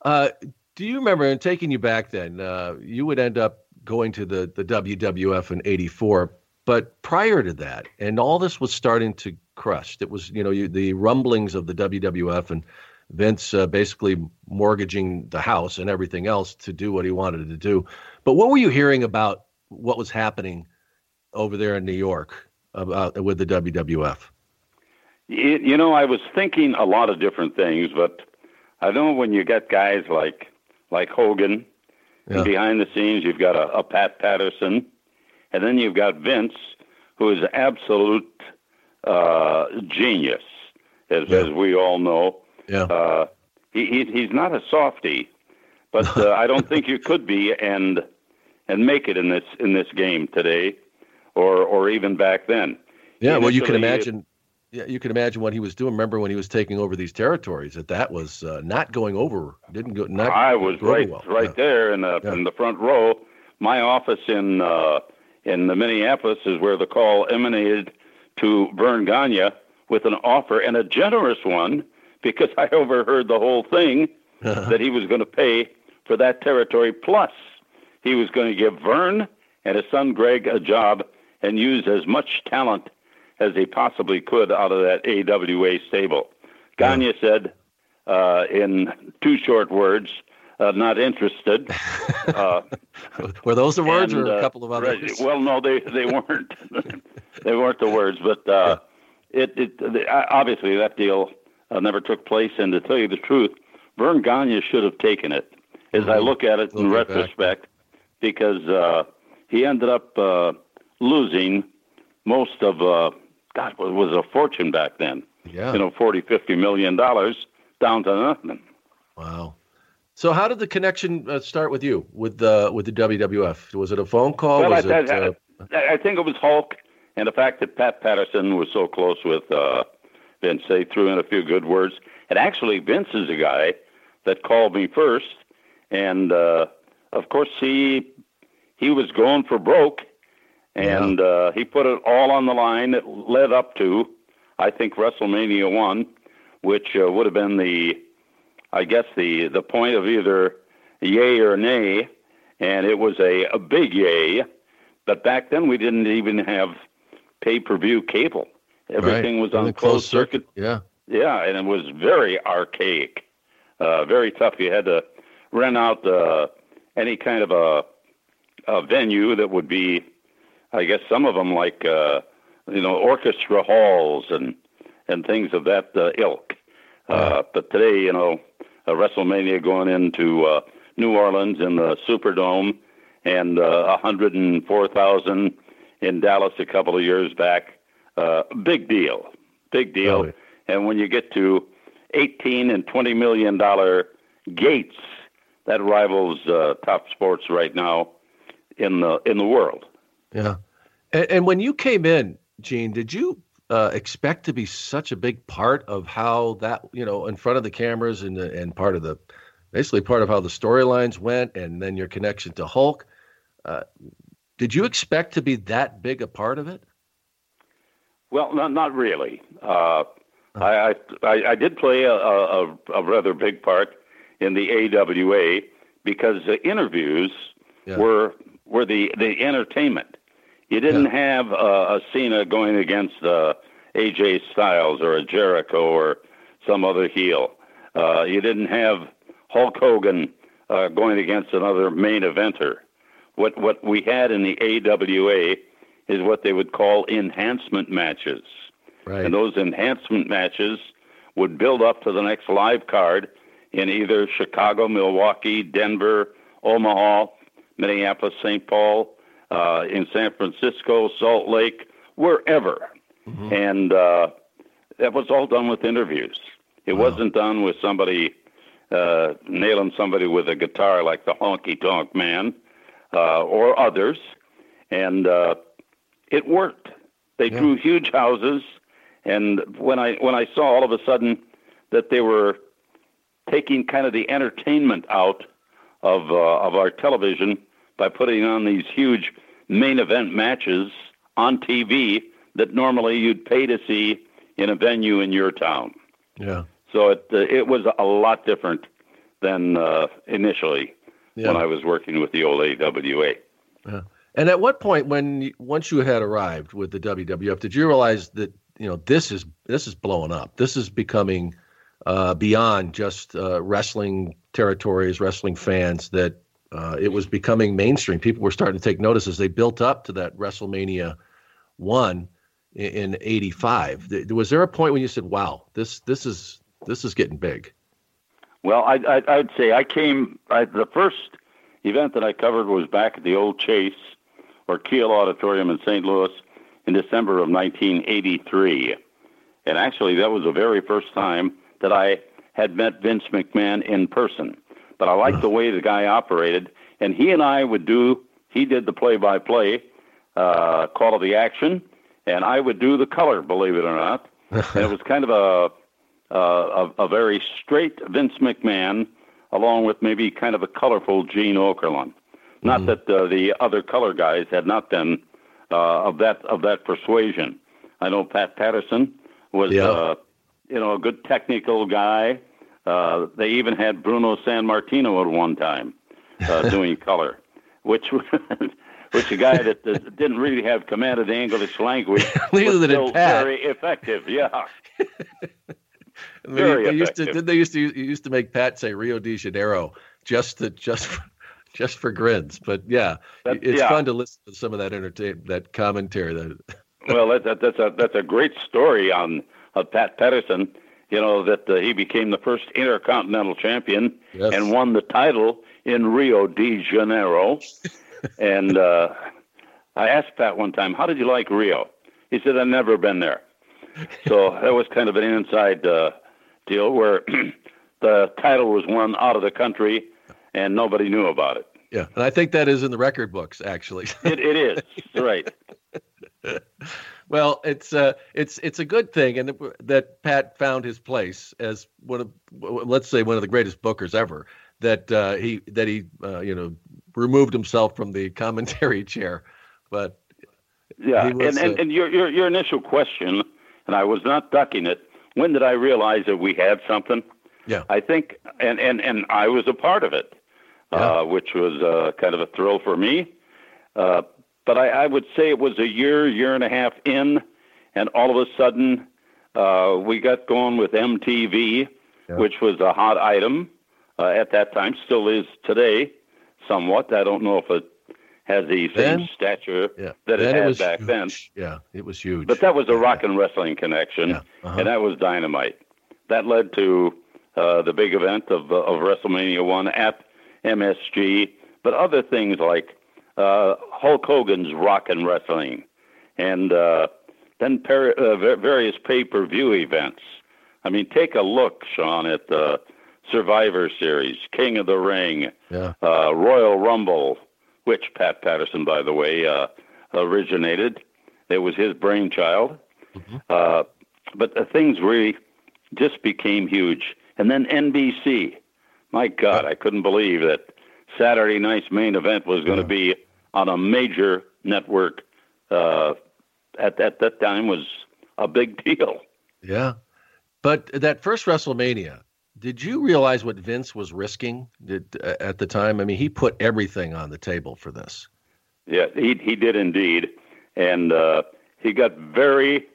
[SPEAKER 1] Uh, do you remember? And taking you back, then uh, you would end up going to the the WWF in '84. But prior to that, and all this was starting to crust. It was, you know, you, the rumblings of the WWF and Vince uh, basically mortgaging the house and everything else to do what he wanted to do. But what were you hearing about what was happening over there in New York about with the WWF?
[SPEAKER 2] You, you know, I was thinking a lot of different things, but I know when you get guys like like Hogan, yeah. and behind the scenes you've got a, a Pat Patterson, and then you've got Vince, who is absolute uh, genius, as yeah. as we all know.
[SPEAKER 1] Yeah. Uh,
[SPEAKER 2] he, he he's not a softy, but uh, I don't think you could be and and make it in this in this game today, or or even back then.
[SPEAKER 1] Yeah. well, you can imagine. Yeah, you can imagine what he was doing. Remember when he was taking over these territories? That that was uh, not going over. Didn't go. Not.
[SPEAKER 2] I was right, well. right yeah. there in the yeah. in the front row. My office in uh, in the Minneapolis is where the call emanated to Verne Gagne with an offer and a generous one because I overheard the whole thing uh-huh. that he was going to pay for that territory. Plus, he was going to give Verne and his son Greg a job and use as much talent as he possibly could out of that AWA stable. Gagne said, uh, in two short words, uh, not interested.
[SPEAKER 1] Uh, Were those the words, and, or a uh, couple of others?
[SPEAKER 2] Well, no, they they weren't. they weren't the words, but uh, it it obviously that deal uh, never took place. And to tell you the truth, Verne Gagne should have taken it, as mm-hmm. I look at it in retrospect, back. because uh, he ended up uh, losing most of, uh, God, it was a fortune back then.
[SPEAKER 1] Yeah.
[SPEAKER 2] You know, 40, 50 million dollars down to nothing.
[SPEAKER 1] Wow. So how did the connection uh, start with you with the with the WWF? Was it a phone call?
[SPEAKER 2] Well,
[SPEAKER 1] was
[SPEAKER 2] I,
[SPEAKER 1] it,
[SPEAKER 2] I, uh... I, think it was Hulk, and the fact that Pat Patterson was so close with uh, Vince, they threw in a few good words. And actually, Vince is a guy that called me first, and uh, of course he he was going for broke, and yeah. uh, he put it all on the line that led up to, I think, WrestleMania one, which uh, would have been the I guess the the point of either yay or nay, and it was a, a big yay. But back then we didn't even have pay per view cable. Everything
[SPEAKER 1] right.
[SPEAKER 2] was on closed circuit.
[SPEAKER 1] circuit. Yeah.
[SPEAKER 2] Yeah, and it was very archaic, uh, very tough. You had to rent out uh, any kind of a, a venue that would be, I guess, some of them like uh, you know orchestra halls and and things of that uh, ilk. Uh, but today, you know, WrestleMania going into uh, New Orleans in the Superdome, and uh, 104,000 in Dallas a couple of years back. Uh, big deal, big deal. Oh, And when you get to 18 and 20 million dollar gates, that rivals uh, top sports right now in the in the world.
[SPEAKER 1] Yeah, and, and when you came in, Gene, did you uh, expect to be such a big part of how that you know in front of the cameras and and part of the basically part of how the storylines went and then your connection to Hulk. Uh, did you expect to be that big a part of it?
[SPEAKER 2] Well, not not really. Uh, I, I I did play a, a, a rather big part in the AWA because the interviews yeah. were were the the entertainment. You didn't yeah. have uh, a Cena going against uh, AJ Styles or a Jericho or some other heel. Uh, you didn't have Hulk Hogan uh, going against another main eventer. What what we had in the AWA is what they would call enhancement matches,
[SPEAKER 1] right.
[SPEAKER 2] and those enhancement matches would build up to the next live card in either Chicago, Milwaukee, Denver, Omaha, Minneapolis, St. Paul, uh, in San Francisco, Salt Lake, wherever. Mm-hmm. And uh, that was all done with interviews. It wow. wasn't done with somebody uh, nailing somebody with a guitar like the Honky Tonk Man uh, or others. And uh, it worked. They yeah. drew huge houses. And when I when I saw all of a sudden that they were taking kind of the entertainment out of uh, of our television by putting on these huge main event matches on TV that normally you'd pay to see in a venue in your town.
[SPEAKER 1] Yeah.
[SPEAKER 2] So it uh, it was a lot different than uh, initially yeah. when I was working with the old AWA.
[SPEAKER 1] Yeah. And at what point, when you, once you had arrived with the WWF, did you realize that you know this is this is blowing up? This is becoming uh, beyond just uh, wrestling territories, wrestling fans. That uh, it was becoming mainstream. People were starting to take notice as they built up to that WrestleMania one in '85. Was there a point when you said, "Wow, this this is this is getting big"?
[SPEAKER 2] Well, I, I, would say I came. I, the first event that I covered was back at the old Chase or Kiel Auditorium in St. Louis in December of 1983, and actually that was the very first time that I had met Vince McMahon in person. But I liked the way the guy operated, and he and I would do. He did the play-by-play, uh, call of the action, and I would do the color. Believe it or not, and it was kind of a, a a very straight Vince McMahon, along with maybe kind of a colorful Gene Okerlund. Not mm-hmm. that uh, the other color guys had not been uh, of that of that persuasion. I know Pat Patterson was, yeah. uh, you know, a good technical guy. Uh, they even had Bruno Sammartino at one time uh, doing color, which which a guy that didn't really have command of the English language
[SPEAKER 1] was still
[SPEAKER 2] very effective. Yeah.
[SPEAKER 1] very they, effective. Used to, they used to used to make Pat say Rio de Janeiro just to just for, just for grins. But yeah, that, it's yeah. fun to listen to some of that entertain that commentary. That
[SPEAKER 2] well, that, that, that's a that's a great story on of Pat Patterson. You know that uh, he became the first intercontinental champion yes. and won the title in Rio de Janeiro. and uh, I asked Pat one time, "How did you like Rio?" He said, "I've never been there." So that was kind of an inside uh, deal where the title was won out of the country and nobody knew about it.
[SPEAKER 1] Yeah, and I think that is in the record books actually.
[SPEAKER 2] it, it is right.
[SPEAKER 1] Well, it's uh, it's it's a good thing, and that Pat found his place as one of, let's say, one of the greatest bookers ever. That uh, he that he uh, you know removed himself from the commentary chair, but
[SPEAKER 2] yeah, was, and, and, uh, and your, your your initial question, and I was not ducking it. When did I realize that we had something?
[SPEAKER 1] Yeah,
[SPEAKER 2] I think, and and and I was a part of it, yeah. uh, which was uh, kind of a thrill for me. Uh, but I, I would say it was a year, year and a half in, and all of a sudden uh, we got going with MTV, yeah. which was a hot item uh, at that time, still is today, somewhat. I don't know if it has the then, same stature yeah. that it had it back
[SPEAKER 1] huge.
[SPEAKER 2] then.
[SPEAKER 1] Yeah, it was huge.
[SPEAKER 2] But that was a rock and wrestling connection, yeah. uh-huh. and that was dynamite. That led to uh, the big event of, of WrestleMania 1 at MSG, but other things like uh, Hulk Hogan's Rock and Wrestling, and uh, then uh, various pay per view events. I mean, take a look, Sean, at the Survivor Series, King of the Ring,
[SPEAKER 1] yeah.
[SPEAKER 2] uh, Royal Rumble, which Pat Patterson, by the way, uh, originated. It was his brainchild. Mm-hmm. Uh, but the things really just became huge. And then NBC. My God, I couldn't believe that Saturday night's main event was going to be on a major network. Uh, at, at that time was a big deal.
[SPEAKER 1] Yeah, but that first WrestleMania, did you realize what Vince was risking did, uh, at the time? I mean, he put everything on the table for this.
[SPEAKER 2] Yeah, he he did indeed, and uh, he got very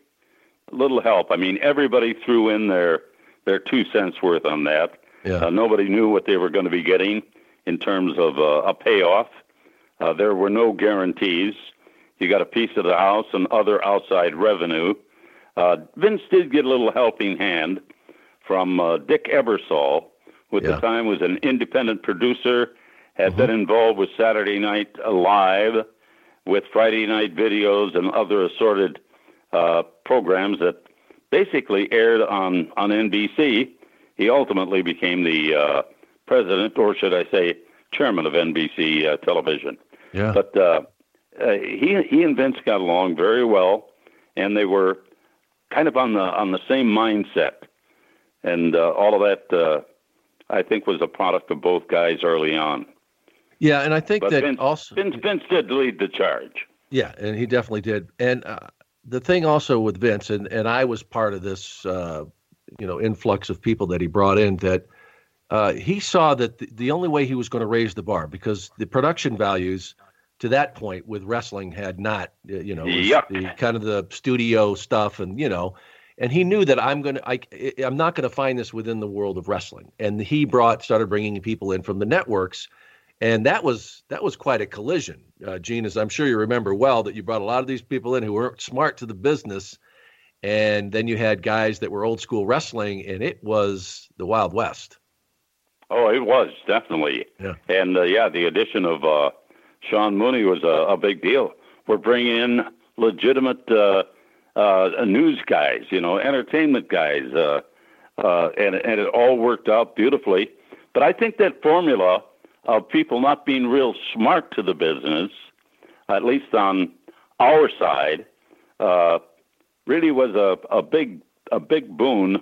[SPEAKER 2] little help. I mean, everybody threw in their their two cents worth on that.
[SPEAKER 1] Yeah.
[SPEAKER 2] Uh, nobody knew what they were going to be getting in terms of uh, a payoff. Uh, there were no guarantees. You got a piece of the house and other outside revenue. Uh, Vince did get a little helping hand from uh, Dick Ebersol, who at yeah. the time was an independent producer, had mm-hmm. been involved with Saturday Night Live, with Friday Night Videos and other assorted uh, programs that basically aired on, on NBC. He ultimately became the uh, president, or should I say, chairman of NBC uh, television.
[SPEAKER 1] Yeah.
[SPEAKER 2] But uh, uh, he he and Vince got along very well, and they were kind of on the on the same mindset, and uh, all of that uh, I think was a product of both guys early on.
[SPEAKER 1] Yeah, and I think
[SPEAKER 2] but
[SPEAKER 1] that
[SPEAKER 2] Vince,
[SPEAKER 1] also
[SPEAKER 2] Vince Vince did lead the charge.
[SPEAKER 1] Yeah, and he definitely did. And uh, the thing also with Vince, and, and I was part of this, uh, you know, influx of people that he brought in that uh, he saw that the, the only way he was going to raise the bar because the production values to that point with wrestling had not, you know,
[SPEAKER 2] yep.
[SPEAKER 1] the kind of the studio stuff and, you know, and he knew that I'm going to, I, I'm not going to find this within the world of wrestling. And he brought, started bringing people in from the networks and that was that was quite a collision, uh, Gene. As I'm sure you remember well, that you brought a lot of these people in who weren't smart to the business, and then you had guys that were old school wrestling, and it was the Wild West.
[SPEAKER 2] Oh, it was definitely.
[SPEAKER 1] Yeah.
[SPEAKER 2] And uh, yeah, the addition of uh, Sean Mooney was a, a, big deal. We're bringing in legitimate uh, uh news guys, you know, entertainment guys, uh, uh, and and it all worked out beautifully. But I think that formula of people not being real smart to the business, at least on our side, uh, really was a, a big a big boon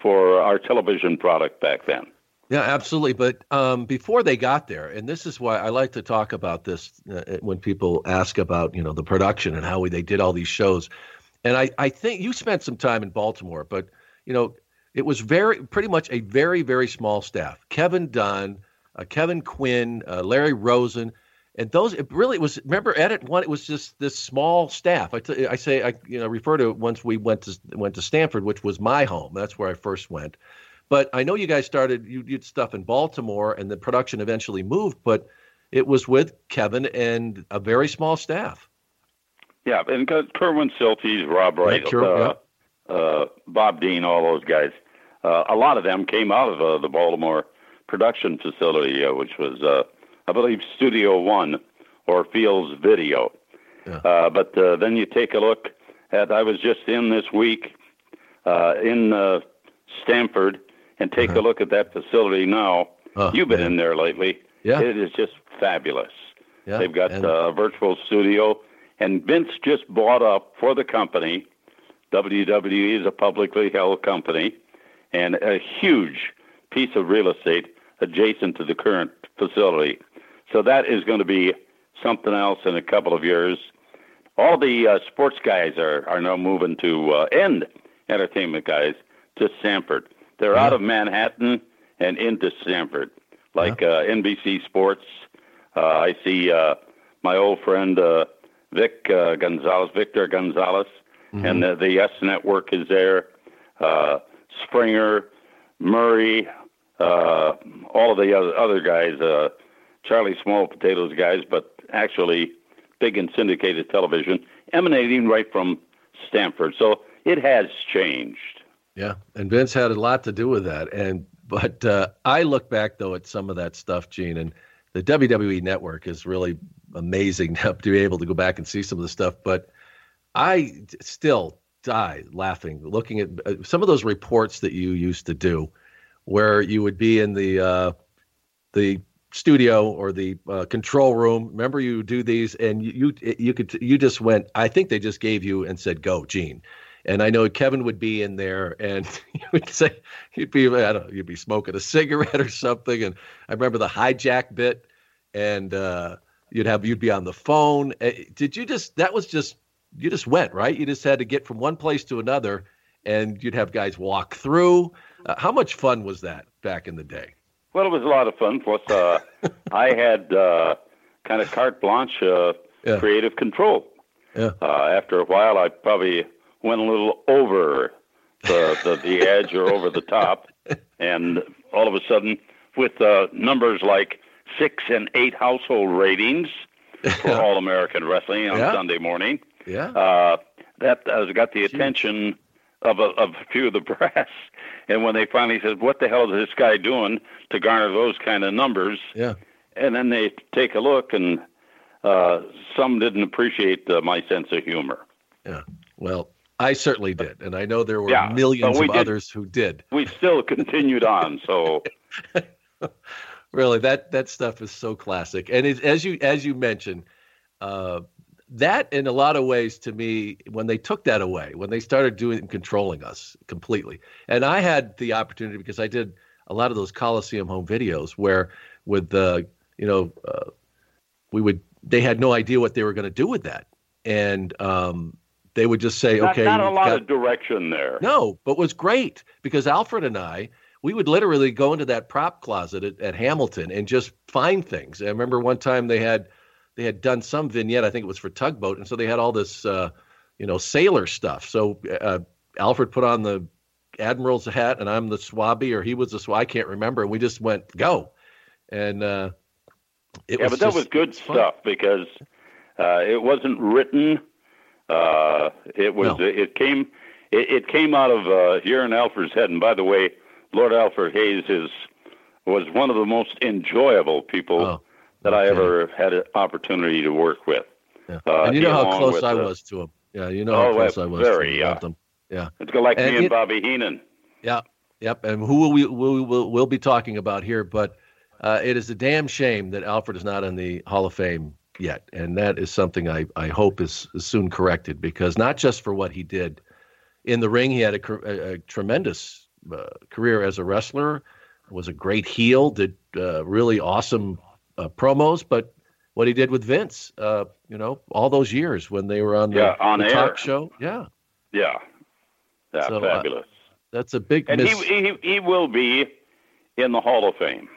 [SPEAKER 2] for our television product back then.
[SPEAKER 1] Yeah, absolutely. But um, before they got there, and this is why I like to talk about this uh, when people ask about you know the production and how we, they did all these shows. And I, I think you spent some time in Baltimore, but you know it was very pretty much a very very small staff. Kevin Dunn, uh, Kevin Quinn, uh, Larry Rosen, and those it really was. Remember, Edit one. It was just this small staff. I, t- I say I you know refer to it once we went to went to Stamford, which was my home. That's where I first went. But I know you guys started you did stuff in Baltimore, and the production eventually moved. But it was with Kevin and a very small staff.
[SPEAKER 2] Yeah, and Kerwin Silfies, Rob Wright, yeah, sure, uh, yeah. uh, Bob Dean, all those guys. Uh, a lot of them came out of uh, the Baltimore production facility, uh, which was, uh, I believe, Studio One or Fields Video. Yeah. Uh, but uh, then you take a look at, I was just in this week uh, in uh, Stamford, and take uh-huh. a look at that facility now. Oh, You've been man. in there lately.
[SPEAKER 1] Yeah.
[SPEAKER 2] It is just fabulous.
[SPEAKER 1] Yeah.
[SPEAKER 2] They've got
[SPEAKER 1] and...
[SPEAKER 2] a virtual studio, and Vince just bought up for the company. WWE is a publicly held company, and a huge piece of real estate adjacent to the current facility. So that is going to be something else in a couple of years. All the uh, sports guys are, are now moving to uh, end entertainment guys to Stamford. They're out of Manhattan and into Stamford, like yeah. uh, NBC Sports. Uh, I see uh, my old friend uh, Vic uh, Gonzalez, Victor Gonzalez, mm-hmm. and the, the Yes Network is there. Uh, Springer, Maury, uh, all of the other, other guys, uh, Charlie Small Potatoes guys, but actually big and syndicated television, emanating right from Stamford. So it has changed.
[SPEAKER 1] Yeah, and Vince had a lot to do with that. And but uh, I look back though at some of that stuff, Gene, and the WWE Network is really amazing to be able to go back and see some of the stuff. But I still die laughing looking at uh, some of those reports that you used to do where you would be in the uh, the studio or the uh, control room. Remember, you do these, and you, you you could you just went. I think they just gave you and said, "Go, Gene." And I know Kevin would be in there, and you would say you'd be I don't know, you'd be smoking a cigarette or something. And I remember the hijack bit, and uh, you'd have you'd be on the phone. Eh, did you just that was just you just went right? You just had to get from one place to another, and you'd have guys walk through. Uh, how much fun was that back in the day?
[SPEAKER 2] Well, it was a lot of fun. Plus, uh, I had uh, kind of carte blanche, uh, yeah. creative control.
[SPEAKER 1] Yeah.
[SPEAKER 2] Uh, after a while, I probably went a little over the, the, the edge or over the top, and all of a sudden, with uh, numbers like six and eight household ratings for All American Wrestling on
[SPEAKER 1] yeah.
[SPEAKER 2] Sunday morning,
[SPEAKER 1] yeah,
[SPEAKER 2] uh, that has got the attention of a, of a few of the brass. And when they finally said, "What the hell is this guy doing to garner those kind of numbers?"
[SPEAKER 1] Yeah.
[SPEAKER 2] And then they take a look, and uh, some didn't appreciate uh, my sense of humor.
[SPEAKER 1] Yeah. Well, I certainly did, and I know there were
[SPEAKER 2] yeah,
[SPEAKER 1] millions of
[SPEAKER 2] did,
[SPEAKER 1] others who did.
[SPEAKER 2] We still continued on, so.
[SPEAKER 1] really, that that stuff is so classic, and it, as you as you mentioned, uh, that in a lot of ways to me when they took that away when they started doing controlling us completely and i had the opportunity because i did a lot of those coliseum home videos where with the you know uh, we would they had no idea what they were going to do with that and um, they would just say,
[SPEAKER 2] not,
[SPEAKER 1] "Okay."
[SPEAKER 2] Not a lot got... of direction there.
[SPEAKER 1] No, but was great because Alfred and I, we would literally go into that prop closet at, at Hamilton and just find things. I remember one time they had they had done some vignette. I think it was for Tugboat, and so they had all this, uh, you know, sailor stuff. So uh, Alfred put on the admiral's hat, and I'm the swabby, or he was the swab. I can't remember. And we just went go, and uh,
[SPEAKER 2] it yeah, was but that was good stuff because uh, it wasn't written. Uh, it was. No. It came. It, it, came out of uh, here in Alfred's head. And by the way, Lord Alfred Hayes is was one of the most enjoyable people oh, that I ever had an opportunity to work with.
[SPEAKER 1] Yeah. Uh, and you know how close I was to him. Yeah, you know how oh, close I was very, to, yeah. Yeah,
[SPEAKER 2] it's like and me and Bobby Heenan.
[SPEAKER 1] Yeah, yep. And who will we will we'll, we'll be talking about here? But uh, it is a damn shame that Alfred is not in the Hall of Fame yet, and that is something I I hope is, is soon corrected because not just for what he did in the ring, he had a, a, a tremendous uh, career as a wrestler, was a great heel, did uh, really awesome uh, promos, but what he did with Vince, uh, you know, all those years when they were on the,
[SPEAKER 2] yeah, on
[SPEAKER 1] the talk show, yeah,
[SPEAKER 2] yeah, yeah, so, uh, fabulous.
[SPEAKER 1] that's a big
[SPEAKER 2] and
[SPEAKER 1] miss-
[SPEAKER 2] he, he he will be in the Hall of Fame.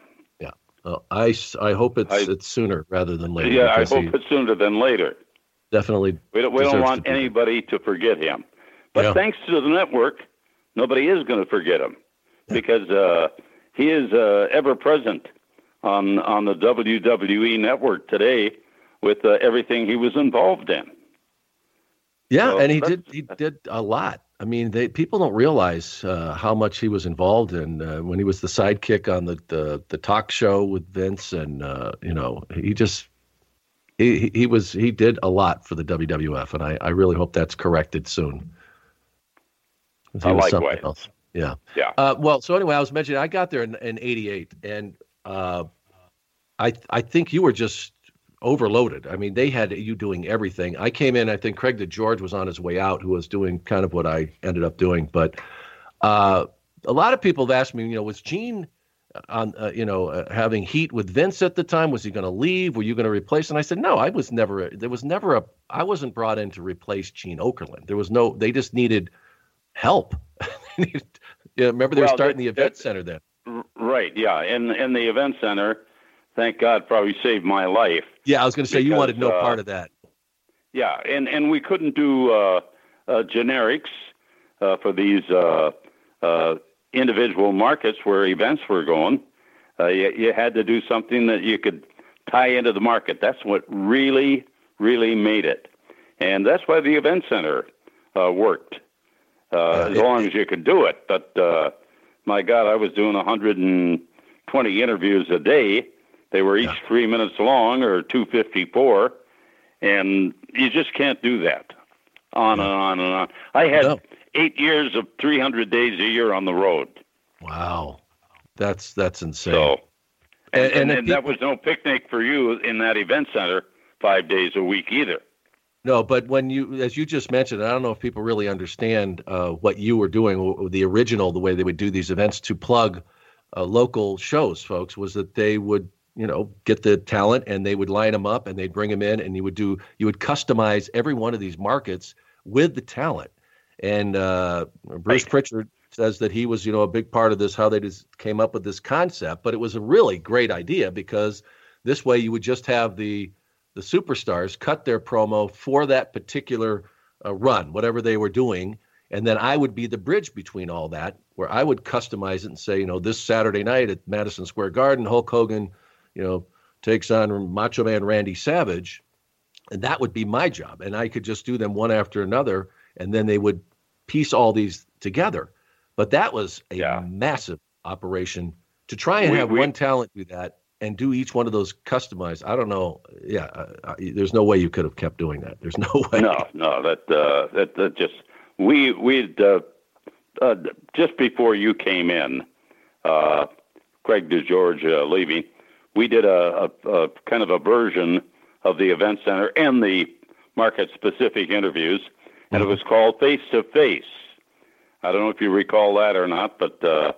[SPEAKER 1] I I hope it's I, it's sooner rather than later.
[SPEAKER 2] Yeah, I hope he it's sooner than later.
[SPEAKER 1] Definitely,
[SPEAKER 2] we don't, we don't want to anybody to forget him. But yeah. thanks to the network, nobody is going to forget him yeah. because uh, he is uh, ever present on on the WWE network today with uh, everything he was involved in.
[SPEAKER 1] Yeah, so and he did he did a lot. I mean, they, people don't realize uh, how much he was involved in uh, when he was the sidekick on the, the, the talk show with Vince, and uh, you know, he just he he was he did a lot for the WWF, and I, I really hope that's corrected soon.
[SPEAKER 2] I like else.
[SPEAKER 1] Yeah.
[SPEAKER 2] Yeah. Uh,
[SPEAKER 1] well, so anyway, I was mentioning I got there in, in '88, and uh, I I think you were just overloaded. I mean, they had you doing everything. I came in. I think Craig DeGeorge was on his way out, who was doing kind of what I ended up doing. But uh, a lot of people have asked me, you know, was Gene on, uh, you know, uh, having heat with Vince at the time? Was he going to leave? Were you going to replace? And I said, no, I was never. There was never a. I wasn't brought in to replace Gene Okerlund. There was no. They just needed help. yeah, remember they well, were starting the event center then.
[SPEAKER 2] Right. Yeah, and and the event center, thank God, probably saved my life.
[SPEAKER 1] Yeah, I was going to say because, you wanted no uh, part of that.
[SPEAKER 2] Yeah, and and we couldn't do uh, uh, generics uh, for these uh, uh, individual markets where events were going. You, you had to do something that you could tie into the market. That's what really, really made it, and that's why the event center worked uh, as long as you could do it. But uh, my God, I was doing 120 interviews a day. They were each yeah. three minutes long or 254, and you just can't do that. On and on and on. I had no. eight years of 300 days a year on the road.
[SPEAKER 1] Wow, that's that's insane.
[SPEAKER 2] So, and, and, and, and people, that was no picnic for you in that event center five days a week either.
[SPEAKER 1] No, but when you, as you just mentioned, I don't know if people really understand uh, what you were doing. The original, the way they would do these events to plug uh, local shows, folks, was that they would, you know, get the talent and they would line them up and they'd bring them in and you would do, you would customize every one of these markets with the talent. And uh, Bruce right. Pritchard says that he was, you know, a big part of this, how they just came up with this concept. But it was a really great idea because this way you would just have the the superstars cut their promo for that particular uh, run, whatever they were doing. And then I would be the bridge between all that, where I would customize it and say, you know, this Saturday night at Madison Square Garden, Hulk Hogan, you know, takes on Macho Man Randy Savage. And that would be my job. And I could just do them one after another. And then they would piece all these together. But that was a yeah. massive operation to try and we, have we, one talent do that and do each one of those customized. I don't know. Yeah, uh, uh, there's no way you could have kept doing that. There's no way.
[SPEAKER 2] No, no, that uh, that, that just we we uh, uh, just before you came in, uh, Craig DeGeorge uh, leaving, we did a, a, a kind of a version of the event center and the market specific interviews, and it was called Face to Face. I don't know if you recall that or not, but uh,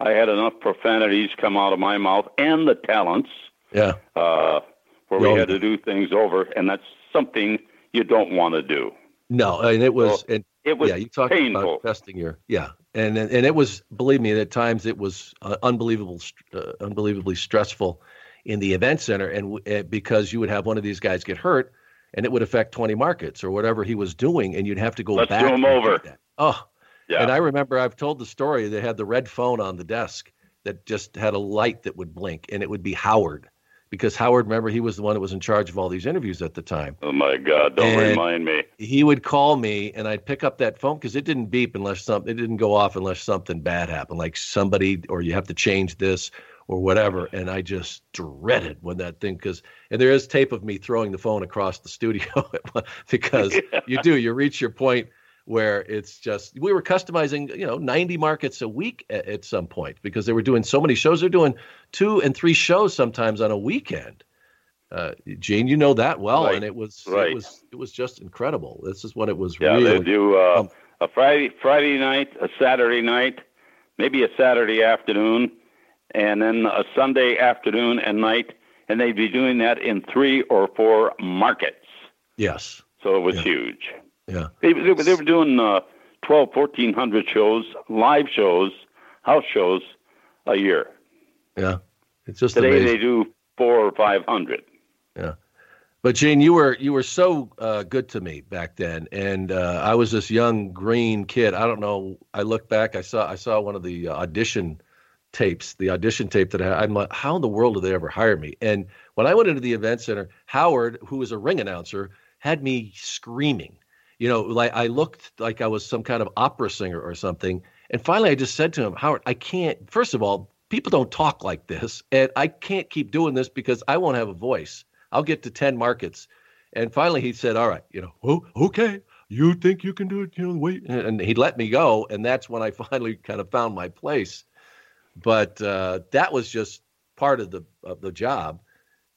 [SPEAKER 2] I had enough profanities come out of my mouth and the talents.
[SPEAKER 1] Yeah.
[SPEAKER 2] Uh, where we had to do things over, and that's something you don't want to do.
[SPEAKER 1] No, and it was, and
[SPEAKER 2] it was
[SPEAKER 1] yeah, you talked
[SPEAKER 2] painful.
[SPEAKER 1] about testing your, yeah, and and it was, believe me, at times it was uh, unbelievable, uh, unbelievably stressful in the event center, and uh, because you would have one of these guys get hurt, and it would affect 20 markets or whatever he was doing, and you'd have to go
[SPEAKER 2] Let's
[SPEAKER 1] back.
[SPEAKER 2] do him over.
[SPEAKER 1] Oh,
[SPEAKER 2] yeah.
[SPEAKER 1] And I remember I've told the story. They had the red phone on the desk that just had a light that would blink, and it would be Howard, because Howard, remember, he was the one that was in charge of all these interviews at the time.
[SPEAKER 2] Oh my God! Don't
[SPEAKER 1] And-
[SPEAKER 2] remind me.
[SPEAKER 1] He would call me, and I'd pick up that phone because it didn't beep unless something, it didn't go off unless something bad happened, like somebody, or you have to change this or whatever. And I just dreaded when that thing, because, and there is tape of me throwing the phone across the studio because you do, you reach your point where it's just we were customizing you know 90 markets a week at, at some point because they were doing so many shows they're doing two and three shows sometimes on a weekend uh, Gene, you know that well,
[SPEAKER 2] Right,
[SPEAKER 1] and it was
[SPEAKER 2] right.
[SPEAKER 1] it was it was just incredible. This is what it was
[SPEAKER 2] Yeah,
[SPEAKER 1] really
[SPEAKER 2] they do uh,
[SPEAKER 1] um,
[SPEAKER 2] a Friday Friday night, a Saturday night, maybe a Saturday afternoon, and then a Sunday afternoon and night, and they'd be doing that in three or four markets.
[SPEAKER 1] yes,
[SPEAKER 2] So it was
[SPEAKER 1] Yeah.
[SPEAKER 2] huge.
[SPEAKER 1] yeah,
[SPEAKER 2] They, they, were- they were doing uh, 12, 1400 shows, live shows, house shows a year.
[SPEAKER 1] yeah. It's just
[SPEAKER 2] Today
[SPEAKER 1] amazing.
[SPEAKER 2] they do four or 500. Yeah.
[SPEAKER 1] But Gene, you were you were so uh, good to me back then, and uh, I was this young green kid. I don't know. I look back. I saw I saw one of the uh, audition tapes, the audition tape that I, I'm like, how in the world did they ever hire me? And when I went into the event center, Howard, who was a ring announcer, had me screaming. You know, like I looked like I was some kind of opera singer or something. And finally, I just said to him, Howard, I can't. First of all, people don't talk like this, and I can't keep doing this because I won't have a voice. I'll get to 10 markets. And finally he said, All right, you know, oh, okay. You think you can do it? You know, wait. And he let me go. And that's when I finally kind of found my place. But uh, that was just part of the of the job.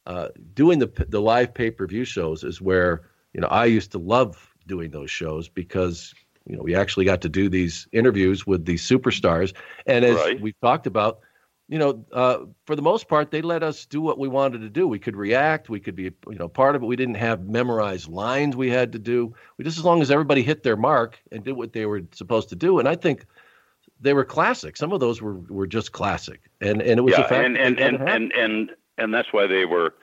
[SPEAKER 1] Uh, doing the the live pay per view shows is where you know I used to love doing those shows because you know we actually got to do these interviews with these superstars, and as
[SPEAKER 2] Right.
[SPEAKER 1] we've talked about, you know, uh, for the most part, they let us do what we wanted to do. We could react. We could be, you know, part of it. We didn't have memorized lines we had to do. We just as long as everybody hit their mark and did what they were supposed to do. And I think they were classic. Some of those were were just classic, and and it was
[SPEAKER 2] yeah, and and and, and and and that's why they were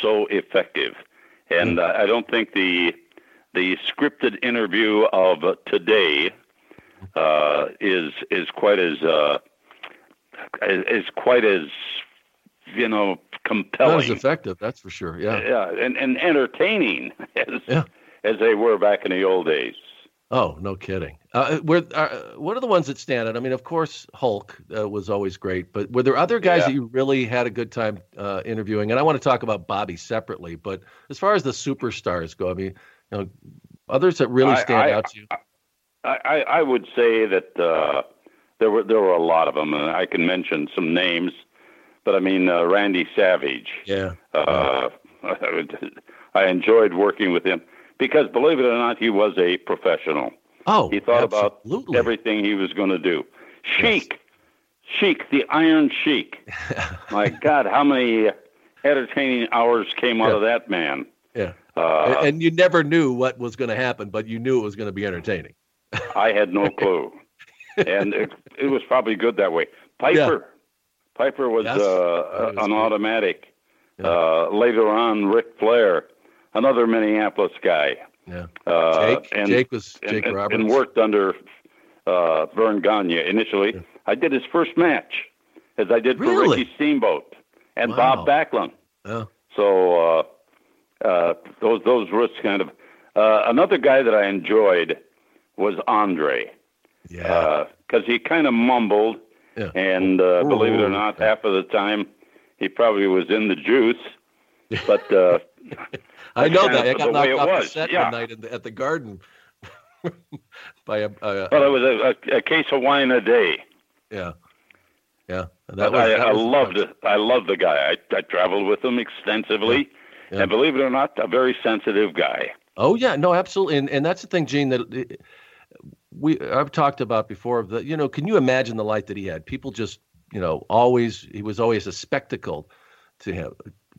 [SPEAKER 2] so effective. And
[SPEAKER 1] Mm.
[SPEAKER 2] uh, I don't think the the scripted interview of today uh, is is quite as uh, is, quite as you know
[SPEAKER 1] not as
[SPEAKER 2] compelling.
[SPEAKER 1] effective. That's for sure. Yeah.
[SPEAKER 2] yeah, and, and entertaining as
[SPEAKER 1] Yeah.
[SPEAKER 2] as they were back in the old days.
[SPEAKER 1] Oh, no kidding. Uh, were uh, what are the ones that stand out? I mean, of course, Hulk uh, was always great, but were there other guys
[SPEAKER 2] Yeah.
[SPEAKER 1] that you really had a good time uh, interviewing? And I want to talk about Bobby separately, but as far as the superstars go, I mean, you know, others that really
[SPEAKER 2] I-
[SPEAKER 1] stand
[SPEAKER 2] I-
[SPEAKER 1] out to you.
[SPEAKER 2] I, I, I would say that uh, there were there were a lot of them, and I can mention some names. But I mean, uh, Randy Savage.
[SPEAKER 1] Yeah.
[SPEAKER 2] Uh, I enjoyed working with him because, believe it or not, he was a professional.
[SPEAKER 1] Oh,
[SPEAKER 2] He thought about everything he was going to do. Sheik, Sheik, the Iron Sheik. My God, how many entertaining hours came out of that man?
[SPEAKER 1] yeah.
[SPEAKER 2] Uh,
[SPEAKER 1] and, you never knew what was going to happen, but you knew it was going to be entertaining.
[SPEAKER 2] I had no clue, and it, it was probably good that way. Piper, Piper was
[SPEAKER 1] Yes,
[SPEAKER 2] uh,
[SPEAKER 1] was
[SPEAKER 2] an
[SPEAKER 1] good.
[SPEAKER 2] automatic.
[SPEAKER 1] Yeah.
[SPEAKER 2] Uh, later on, Ric Flair, another Minneapolis guy.
[SPEAKER 1] Yeah.
[SPEAKER 2] Uh,
[SPEAKER 1] Jake,
[SPEAKER 2] and,
[SPEAKER 1] Jake was Jake
[SPEAKER 2] and,
[SPEAKER 1] Roberts.
[SPEAKER 2] and worked under uh, Verne Gagne initially. I did his first match, as I did for Ricky Steamboat and
[SPEAKER 1] Wow.
[SPEAKER 2] Bob Backlund.
[SPEAKER 1] Oh,
[SPEAKER 2] So uh, uh, those those were kind of uh, another guy that I enjoyed was Andre
[SPEAKER 1] yeah.
[SPEAKER 2] because he kind of mumbled,
[SPEAKER 1] Yeah.
[SPEAKER 2] and uh, believe it or
[SPEAKER 1] Ooh.
[SPEAKER 2] not, half of the time he probably was in the juice. But uh,
[SPEAKER 1] I know that. I got
[SPEAKER 2] the
[SPEAKER 1] knocked
[SPEAKER 2] it
[SPEAKER 1] off the
[SPEAKER 2] was,
[SPEAKER 1] set
[SPEAKER 2] yeah.
[SPEAKER 1] one night in the, at the garden by a, a,
[SPEAKER 2] well, it was a, a, a case of wine a day.
[SPEAKER 1] yeah, yeah. And
[SPEAKER 2] But
[SPEAKER 1] was-
[SPEAKER 2] I,
[SPEAKER 1] that
[SPEAKER 2] I
[SPEAKER 1] was-
[SPEAKER 2] loved it. I loved the guy. I, I traveled with him extensively,
[SPEAKER 1] Yeah. Yeah.
[SPEAKER 2] and believe it or not, a very sensitive guy.
[SPEAKER 1] Oh yeah, no, absolutely, and and that's the thing, Gene. That uh, we I've talked about before. The you know, can you imagine the light that he had? People just you know always he was always a spectacle to him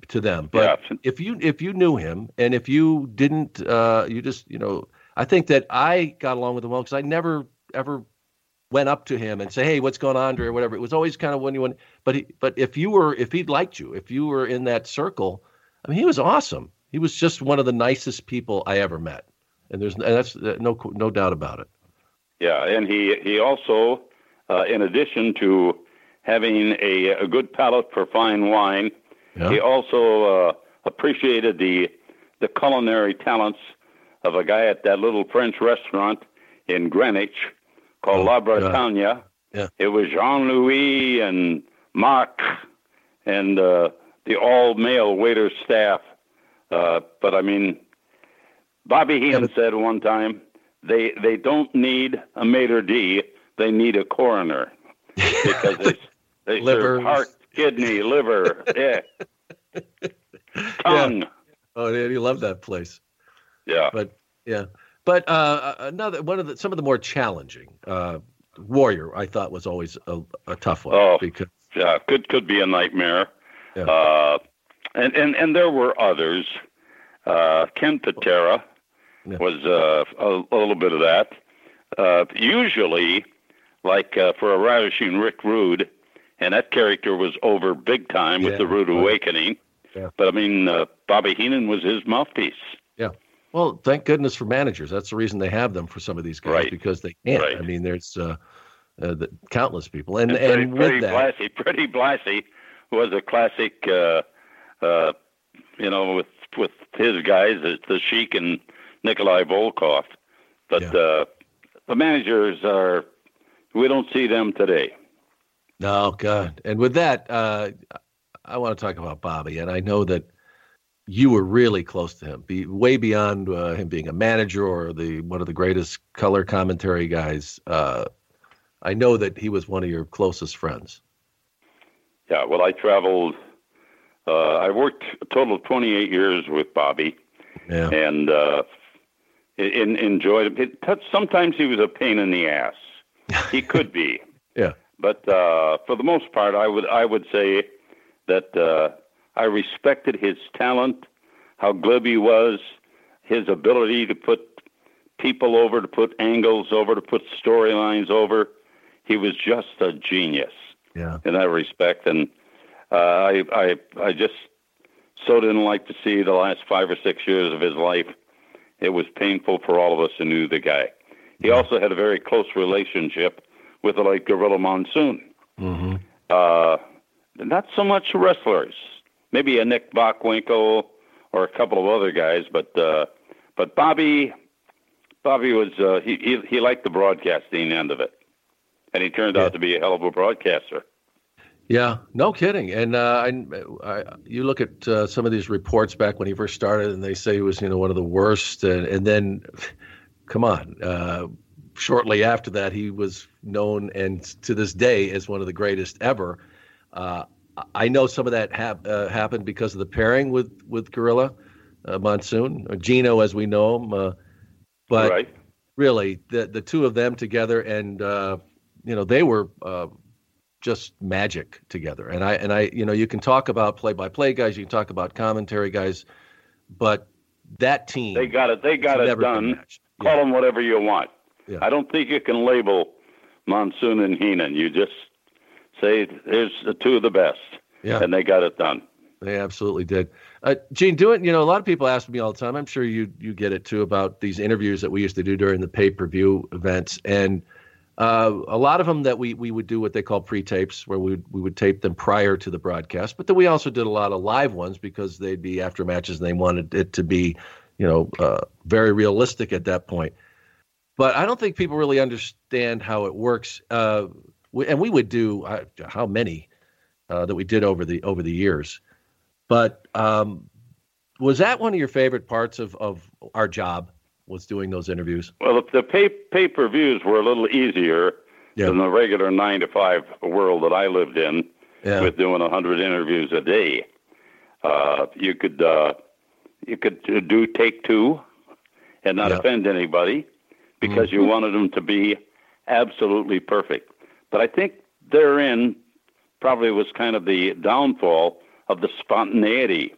[SPEAKER 1] to them. But
[SPEAKER 2] Yeah.
[SPEAKER 1] if you if you knew him and if you didn't, uh, you just you know. I think that I got along with him well because I never ever went up to him and say, "Hey, what's going on?" Dre or whatever. It was always kind of when you went. But he, but if you were if he liked you, if you were in that circle, I mean, he was awesome. He was just one of the nicest people I ever met, and there's and that's no no doubt about it.
[SPEAKER 2] Yeah, and he he also, uh, in addition to having a, a good palate for fine wine, yeah. he also uh, appreciated the the culinary talents of a guy at that little French restaurant in Greenwich called oh, La Bretagne. Yeah. yeah. It was Jean Louis and Marc and uh, the all male waiter staff. Uh, but I mean, Bobby Heenan yeah, said one time they they don't need a maitre d, they need a coroner because they they serve heart, kidney, liver, yeah, tongue.
[SPEAKER 1] Yeah. Oh, yeah, you love that place.
[SPEAKER 2] Yeah,
[SPEAKER 1] but yeah, but uh, another one of the some of the more challenging uh, Warrior, I thought was always a, a tough one.
[SPEAKER 2] Oh,
[SPEAKER 1] because
[SPEAKER 2] yeah, could could be a nightmare. Yeah. Uh, and and and there were others. Uh, Ken Patera yeah. was uh, a, a, little bit of that. Uh, usually, like uh, for a ravishing Rick Rude, and that character was over big time with the Rude right. Awakening. Yeah. But I mean, uh, Bobby Heenan was his mouthpiece.
[SPEAKER 1] Yeah. Well, thank goodness for managers. That's the reason they have them for some of these guys
[SPEAKER 2] right.
[SPEAKER 1] because they can't. Right. I mean, there's uh, uh, the, countless people, and
[SPEAKER 2] and,
[SPEAKER 1] and
[SPEAKER 2] with Freddie
[SPEAKER 1] that,
[SPEAKER 2] Blassie, Freddie Blassie was a classic. Uh, uh, you know, with with his guys, the Sheik and Nikolai Volkov. But yeah. uh, the managers are, we don't see them today.
[SPEAKER 1] No, God. And with that, uh, I want to talk about Bobby. And I know that you were really close to him, be way beyond uh, him being a manager or the one of the greatest color commentary guys. Uh, I know that he was one of your closest friends.
[SPEAKER 2] Yeah, well, I traveled. Uh, I worked a total of 28 years with Bobby,
[SPEAKER 1] yeah.
[SPEAKER 2] and uh, in, enjoyed it. Sometimes he was a pain in the ass. He could be. But uh, for the most part, I would I would say that uh, I respected his talent, how glib he was, his ability to put people over, to put angles over, to put storylines over. He was just a genius.
[SPEAKER 1] Yeah.
[SPEAKER 2] In that respect, and uh, I I I just so didn't like to see the last five or six years of his life it was painful for all of us who knew the guy. He also had a very close relationship with late Gorilla Monsoon.
[SPEAKER 1] Mm-hmm.
[SPEAKER 2] Uh, not so much wrestlers, maybe a Nick Bockwinkel or a couple of other guys, but uh, but Bobby, Bobby was uh, he, he he liked the broadcasting end of it, and he turned yeah. out to be a hell of a broadcaster.
[SPEAKER 1] Yeah, no kidding. And uh, I, I, you look at uh, some of these reports back when he first started, and they say he was, you know, one of the worst. And, and then, come on, uh, shortly after that, he was known and to this day as one of the greatest ever. Uh, I know some of that hap- uh, happened because of the pairing with with Gorilla uh, Monsoon, or Gino as we know him. but
[SPEAKER 2] right.
[SPEAKER 1] really, the the two of them together, and you know, they were just magic together. And I and I, you know, you can talk about play-by-play guys, you can talk about commentary guys, but that team
[SPEAKER 2] they got it. They got it done. Call yeah. them whatever you want. Yeah. I don't think you can label Monsoon and Heenan. You just say here's the two of the best,
[SPEAKER 1] yeah.
[SPEAKER 2] and they got it done.
[SPEAKER 1] They absolutely did. Uh, Gene, doing you know a lot of people ask me all the time. I'm sure you you get it too about these interviews that we used to do during the pay per view events and uh, a lot of them that we, we would do what they call pre-tapes, where we would, we would tape them prior to the broadcast. But then we also did a lot of live ones because they'd be after matches and they wanted it to be, you know, uh, very realistic at that point. But I don't think people really understand how it works. Uh, we, and we would do uh, how many uh, that we did over the over the years. But um, was that one of your favorite parts of, of our job? was doing those interviews?
[SPEAKER 2] Well, the pay pay per views were a little easier yeah. than the regular nine to five world that I lived in, yeah. with doing a hundred interviews a day. Uh, you could uh, you could do take two, and not yeah. offend anybody, because mm-hmm. you wanted them to be absolutely perfect. But I think therein probably was kind of the downfall of the spontaneity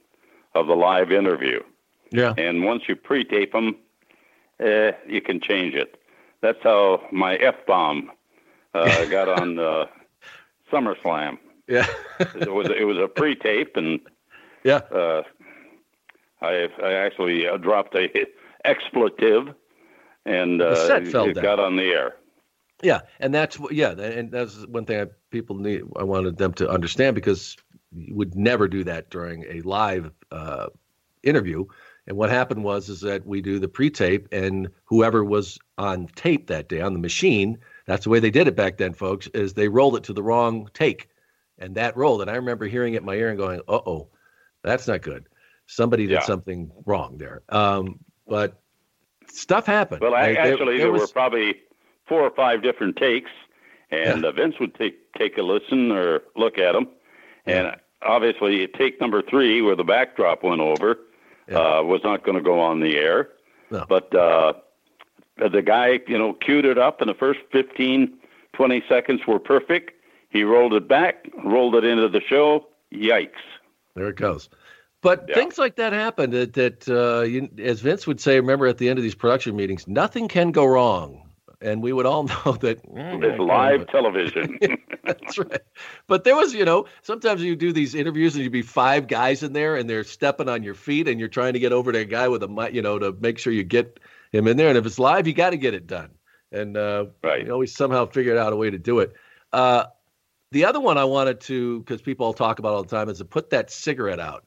[SPEAKER 2] of the live interview.
[SPEAKER 1] Yeah.
[SPEAKER 2] And once you pre-tape them, eh, you can change it. That's how my f bomb uh, got on uh, SummerSlam.
[SPEAKER 1] Yeah,
[SPEAKER 2] it was it was a pre-tape, and
[SPEAKER 1] yeah,
[SPEAKER 2] uh, I I actually uh, dropped a expletive, and uh, it down. got on the air.
[SPEAKER 1] Yeah, and that's yeah, and that's one thing I, people need. I wanted them to understand because you would never do that during a live uh, interview. And what happened was is that we do the pre-tape, and whoever was on tape that day on the machine, that's the way they did it back then, folks. Is they rolled it to the wrong take, and that rolled. And I remember hearing it in my ear and going, "Uh oh, that's not good. Somebody did yeah. something wrong there." Um, but stuff happened.
[SPEAKER 2] Well, like, actually, there, there was, were probably four or five different takes, and yeah. uh, Vince would take take a listen or look at them, yeah. and obviously, take number three, where the backdrop went over, yeah. uh, was not going to go on the air. No. But uh, the guy, you know, queued it up, and the first 15, 20 seconds were perfect. He rolled it back, rolled it into the show. Yikes!
[SPEAKER 1] There it goes. But yeah. things like that happen. That, that uh, you, as Vince would say, remember at the end of these production meetings, nothing can go wrong and we would all know that
[SPEAKER 2] mm, it's live television.
[SPEAKER 1] That's right. But there was, you know, sometimes you do these interviews and you'd be five guys in there and they're stepping on your feet and you're trying to get over to a guy with a, mic, you know, to make sure you get him in there. And if it's live, you got to get it done. And uh, right. you always somehow figured out a way to do it. Uh, the other one I wanted to, because people all talk about all the time, is to put that cigarette out.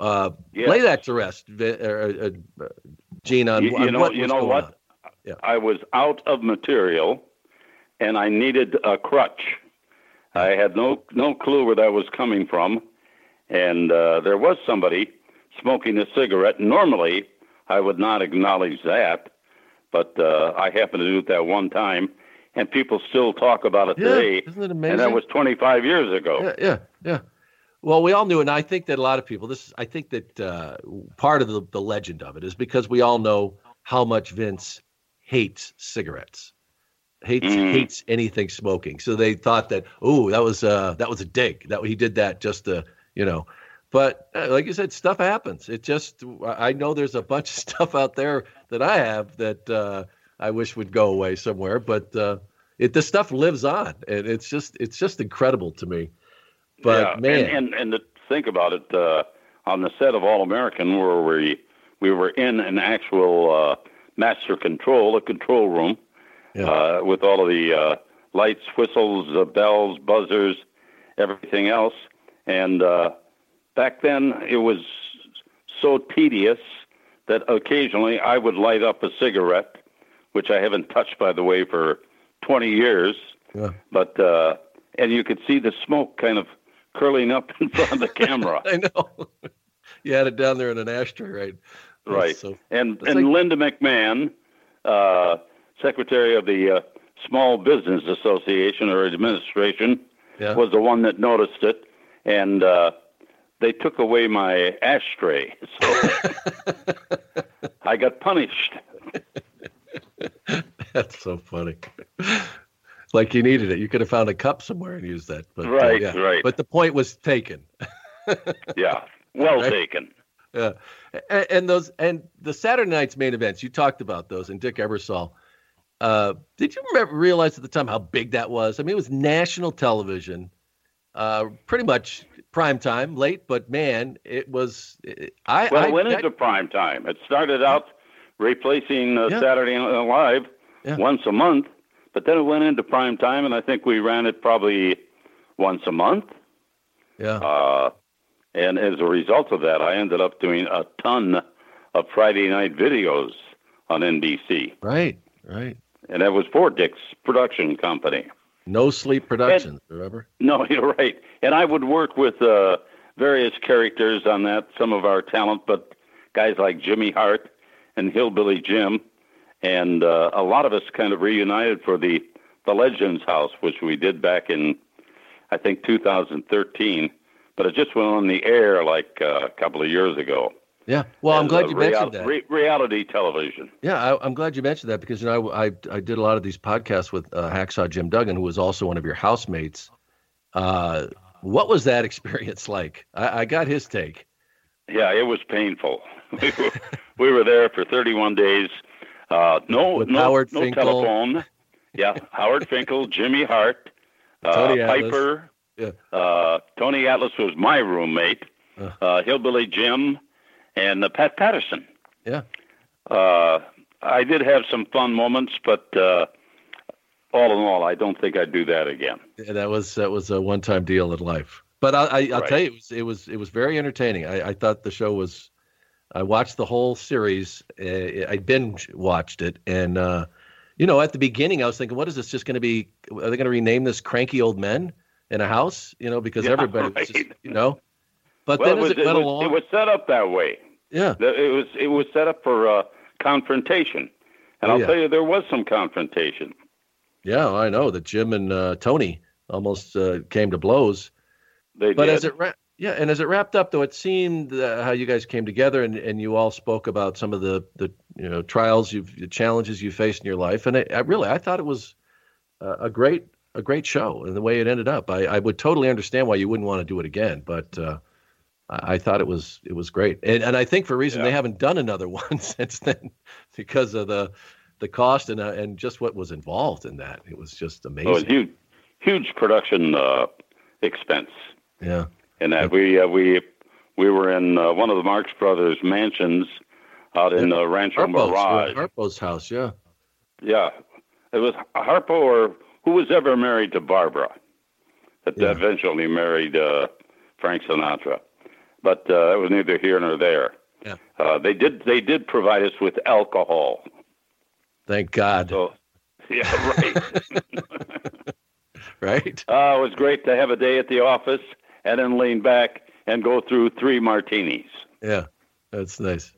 [SPEAKER 1] Uh, yes. Lay that to rest, uh, uh, Gene. On,
[SPEAKER 2] you,
[SPEAKER 1] you
[SPEAKER 2] know, what you know what? Yeah. I was out of material, and I needed a crutch. I had no no clue where that was coming from, and uh, there was somebody smoking a cigarette. Normally, I would not acknowledge that, but uh, I happened to do it that one time, and people still talk about it
[SPEAKER 1] yeah,
[SPEAKER 2] today.
[SPEAKER 1] Isn't it amazing?
[SPEAKER 2] And that was 25 years ago.
[SPEAKER 1] Yeah, yeah, yeah. Well, we all knew, and I think that a lot of people. This, I think that uh, part of the, the legend of it is because we all know how much Vince hates cigarettes, hates mm. hates anything smoking. So they thought that oh that was uh that was a dig that he did that just to you know. But uh, like you said, stuff happens. It just I know there's a bunch of stuff out there that I have that uh, I wish would go away somewhere, but uh, it the stuff lives on, and it's just it's just incredible to me. But
[SPEAKER 2] yeah,
[SPEAKER 1] man,
[SPEAKER 2] and, and and to think about it, uh, on the set of All American, where we we were in an actual uh, master control, a control room, yeah. uh, with all of the uh, lights, whistles, bells, buzzers, everything else. And uh, back then, it was so tedious that occasionally I would light up a cigarette, which I haven't touched, by the way, for 20 years. Yeah. But uh, and you could see the smoke kind of curling up in front of the camera.
[SPEAKER 1] I know. you had it down there in an ashtray, right?
[SPEAKER 2] Right. So, and and like... Linda McMahon, uh, secretary of the uh, Small Business Association or Administration, yeah. was the one that noticed it, and uh, they took away my ashtray, so I got punished.
[SPEAKER 1] That's so funny. Like you needed it. You could have found a cup somewhere and used that. But,
[SPEAKER 2] uh, right,
[SPEAKER 1] uh, yeah.
[SPEAKER 2] right.
[SPEAKER 1] But the point was taken.
[SPEAKER 2] yeah, well right? taken.
[SPEAKER 1] Yeah, and, and, those and the Saturday night's main events. You talked about those, and Dick Ebersol. Uh, did you remember, realize at the time how big that was? I mean, it was national television, uh, pretty much prime time, late, but man, it was. It, I
[SPEAKER 2] well,
[SPEAKER 1] I,
[SPEAKER 2] it went I, into prime time. It started out replacing uh, yeah. Saturday Night Live yeah. once a month, but then it went into prime time, and I think we ran it probably once a month.
[SPEAKER 1] Yeah.
[SPEAKER 2] Uh, and as a result of that, I ended up doing a ton of Friday night videos on NBC.
[SPEAKER 1] Right, right.
[SPEAKER 2] And that was for Dick's production company.
[SPEAKER 1] No Sleep Productions, and, remember?
[SPEAKER 2] No, you're right. And I would work with uh, various characters on that, some of our talent, but guys like Jimmy Hart and Hillbilly Jim. And uh, a lot of us kind of reunited for the, the Legends House, which we did back in, I think, 2013 but it just went on the air like uh, a couple of years ago.
[SPEAKER 1] Yeah, well, I'm glad you real, mentioned that. Re-
[SPEAKER 2] reality television.
[SPEAKER 1] Yeah, I, am glad you mentioned that because you know I, I, I did a lot of these podcasts with uh, Hacksaw Jim Duggan, who was also one of your housemates. Uh, what was that experience like? I, I got his take.
[SPEAKER 2] Yeah, it was painful. we, were, we were there for 31 days. Uh, no, no, Howard no Finkel. telephone. Yeah, Howard Finkel, Jimmy Hart, uh, Piper. Yeah. Uh, Tony Atlas was my roommate. Uh, uh Hillbilly Jim, and uh, Pat Patterson.
[SPEAKER 1] Yeah.
[SPEAKER 2] Uh, I did have some fun moments, but all in all, I don't think I'd do that again.
[SPEAKER 1] Yeah, that was that was a one-time deal in life. But I, will right. tell you, it was it was it was very entertaining. I, I thought the show was. I watched the whole series. I binge watched it, and uh, you know, at the beginning, I was thinking, what is this just going to be? Are they going to rename this cranky old men in a house? You know, because yeah, everybody, right. just, you know. But well, then as it, it went
[SPEAKER 2] was,
[SPEAKER 1] along,
[SPEAKER 2] it was set up that way.
[SPEAKER 1] Yeah,
[SPEAKER 2] it was it was set up for uh, confrontation, and oh, I'll yeah. tell you, there was some confrontation.
[SPEAKER 1] Yeah, I know that Jim and uh, Tony almost uh, came to blows.
[SPEAKER 2] They
[SPEAKER 1] but
[SPEAKER 2] did.
[SPEAKER 1] as it ra- yeah, and as it wrapped up, though, it seemed uh, how you guys came together and, and you all spoke about some of the, the you know trials you've the challenges you faced in your life, and I really I thought it was a great a great show and the way it ended up. I, I would totally understand why you wouldn't want to do it again, but uh, I, I, thought it was it was great, and and I think for a reason yeah. they haven't done another one since then because of the the cost and uh, and just what was involved in that. It was just amazing. Oh,
[SPEAKER 2] huge huge production uh, expense.
[SPEAKER 1] Yeah
[SPEAKER 2] and that we uh, we we were in uh, one of the Marx Brothers mansions out in uh, Rancho Harpo's, Mirage.
[SPEAKER 1] Harpo's house, yeah.
[SPEAKER 2] Yeah, it was Harpo or who was ever married to Barbara, that yeah. eventually married uh, Frank Sinatra, but uh, it was neither here nor there.
[SPEAKER 1] Yeah.
[SPEAKER 2] Uh, they did they did provide us with alcohol.
[SPEAKER 1] Thank God.
[SPEAKER 2] So, yeah, right.
[SPEAKER 1] right.
[SPEAKER 2] Uh, it was great to have a day at the office and then lean back and go through three martinis.
[SPEAKER 1] Yeah, that's nice.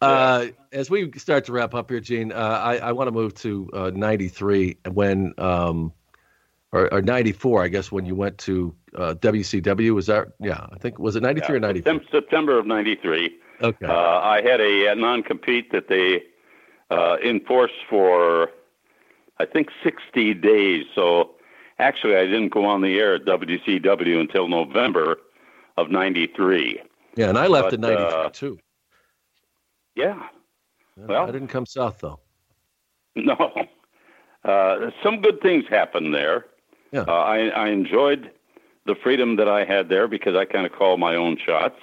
[SPEAKER 1] Uh, as we start to wrap up here, Gene, uh, I, I want to move to uh, 93 when, um, or, or, 94, I guess, when you went to WCW. Uh, was that, yeah, I think, was it 93 yeah, or 94?
[SPEAKER 2] September of 93.
[SPEAKER 1] Okay. Uh,
[SPEAKER 2] I had a, a non compete that they uh, enforced for, I think, 60 days. So Actually, I didn't go on the air at WCW until November of '93.
[SPEAKER 1] Yeah, and I left but, in '93 uh, too.
[SPEAKER 2] Yeah. Well,
[SPEAKER 1] I didn't come south though.
[SPEAKER 2] No. Uh, some good things happened there.
[SPEAKER 1] Yeah. Uh,
[SPEAKER 2] I, I enjoyed the freedom that I had there because I kind of call my own shots.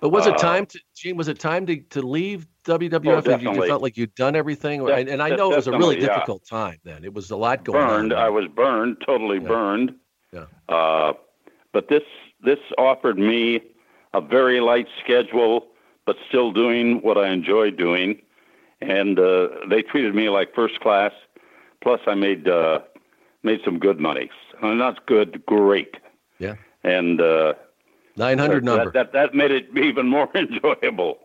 [SPEAKER 1] But was it uh, time to Gene? Was it time to, to leave WWF?
[SPEAKER 2] Oh,
[SPEAKER 1] you, you felt like you'd done everything, De- and, I know it was a really difficult yeah. time then. It was a lot going
[SPEAKER 2] burned,
[SPEAKER 1] on.
[SPEAKER 2] I was burned, totally
[SPEAKER 1] yeah.
[SPEAKER 2] burned.
[SPEAKER 1] Yeah.
[SPEAKER 2] Uh, but this this offered me a very light schedule, but still doing what I enjoy doing, and uh, they treated me like first class. Plus, I made uh, made some good money. Not good, great.
[SPEAKER 1] Yeah.
[SPEAKER 2] And uh,
[SPEAKER 1] 900 number.
[SPEAKER 2] That, that, that made it even more enjoyable.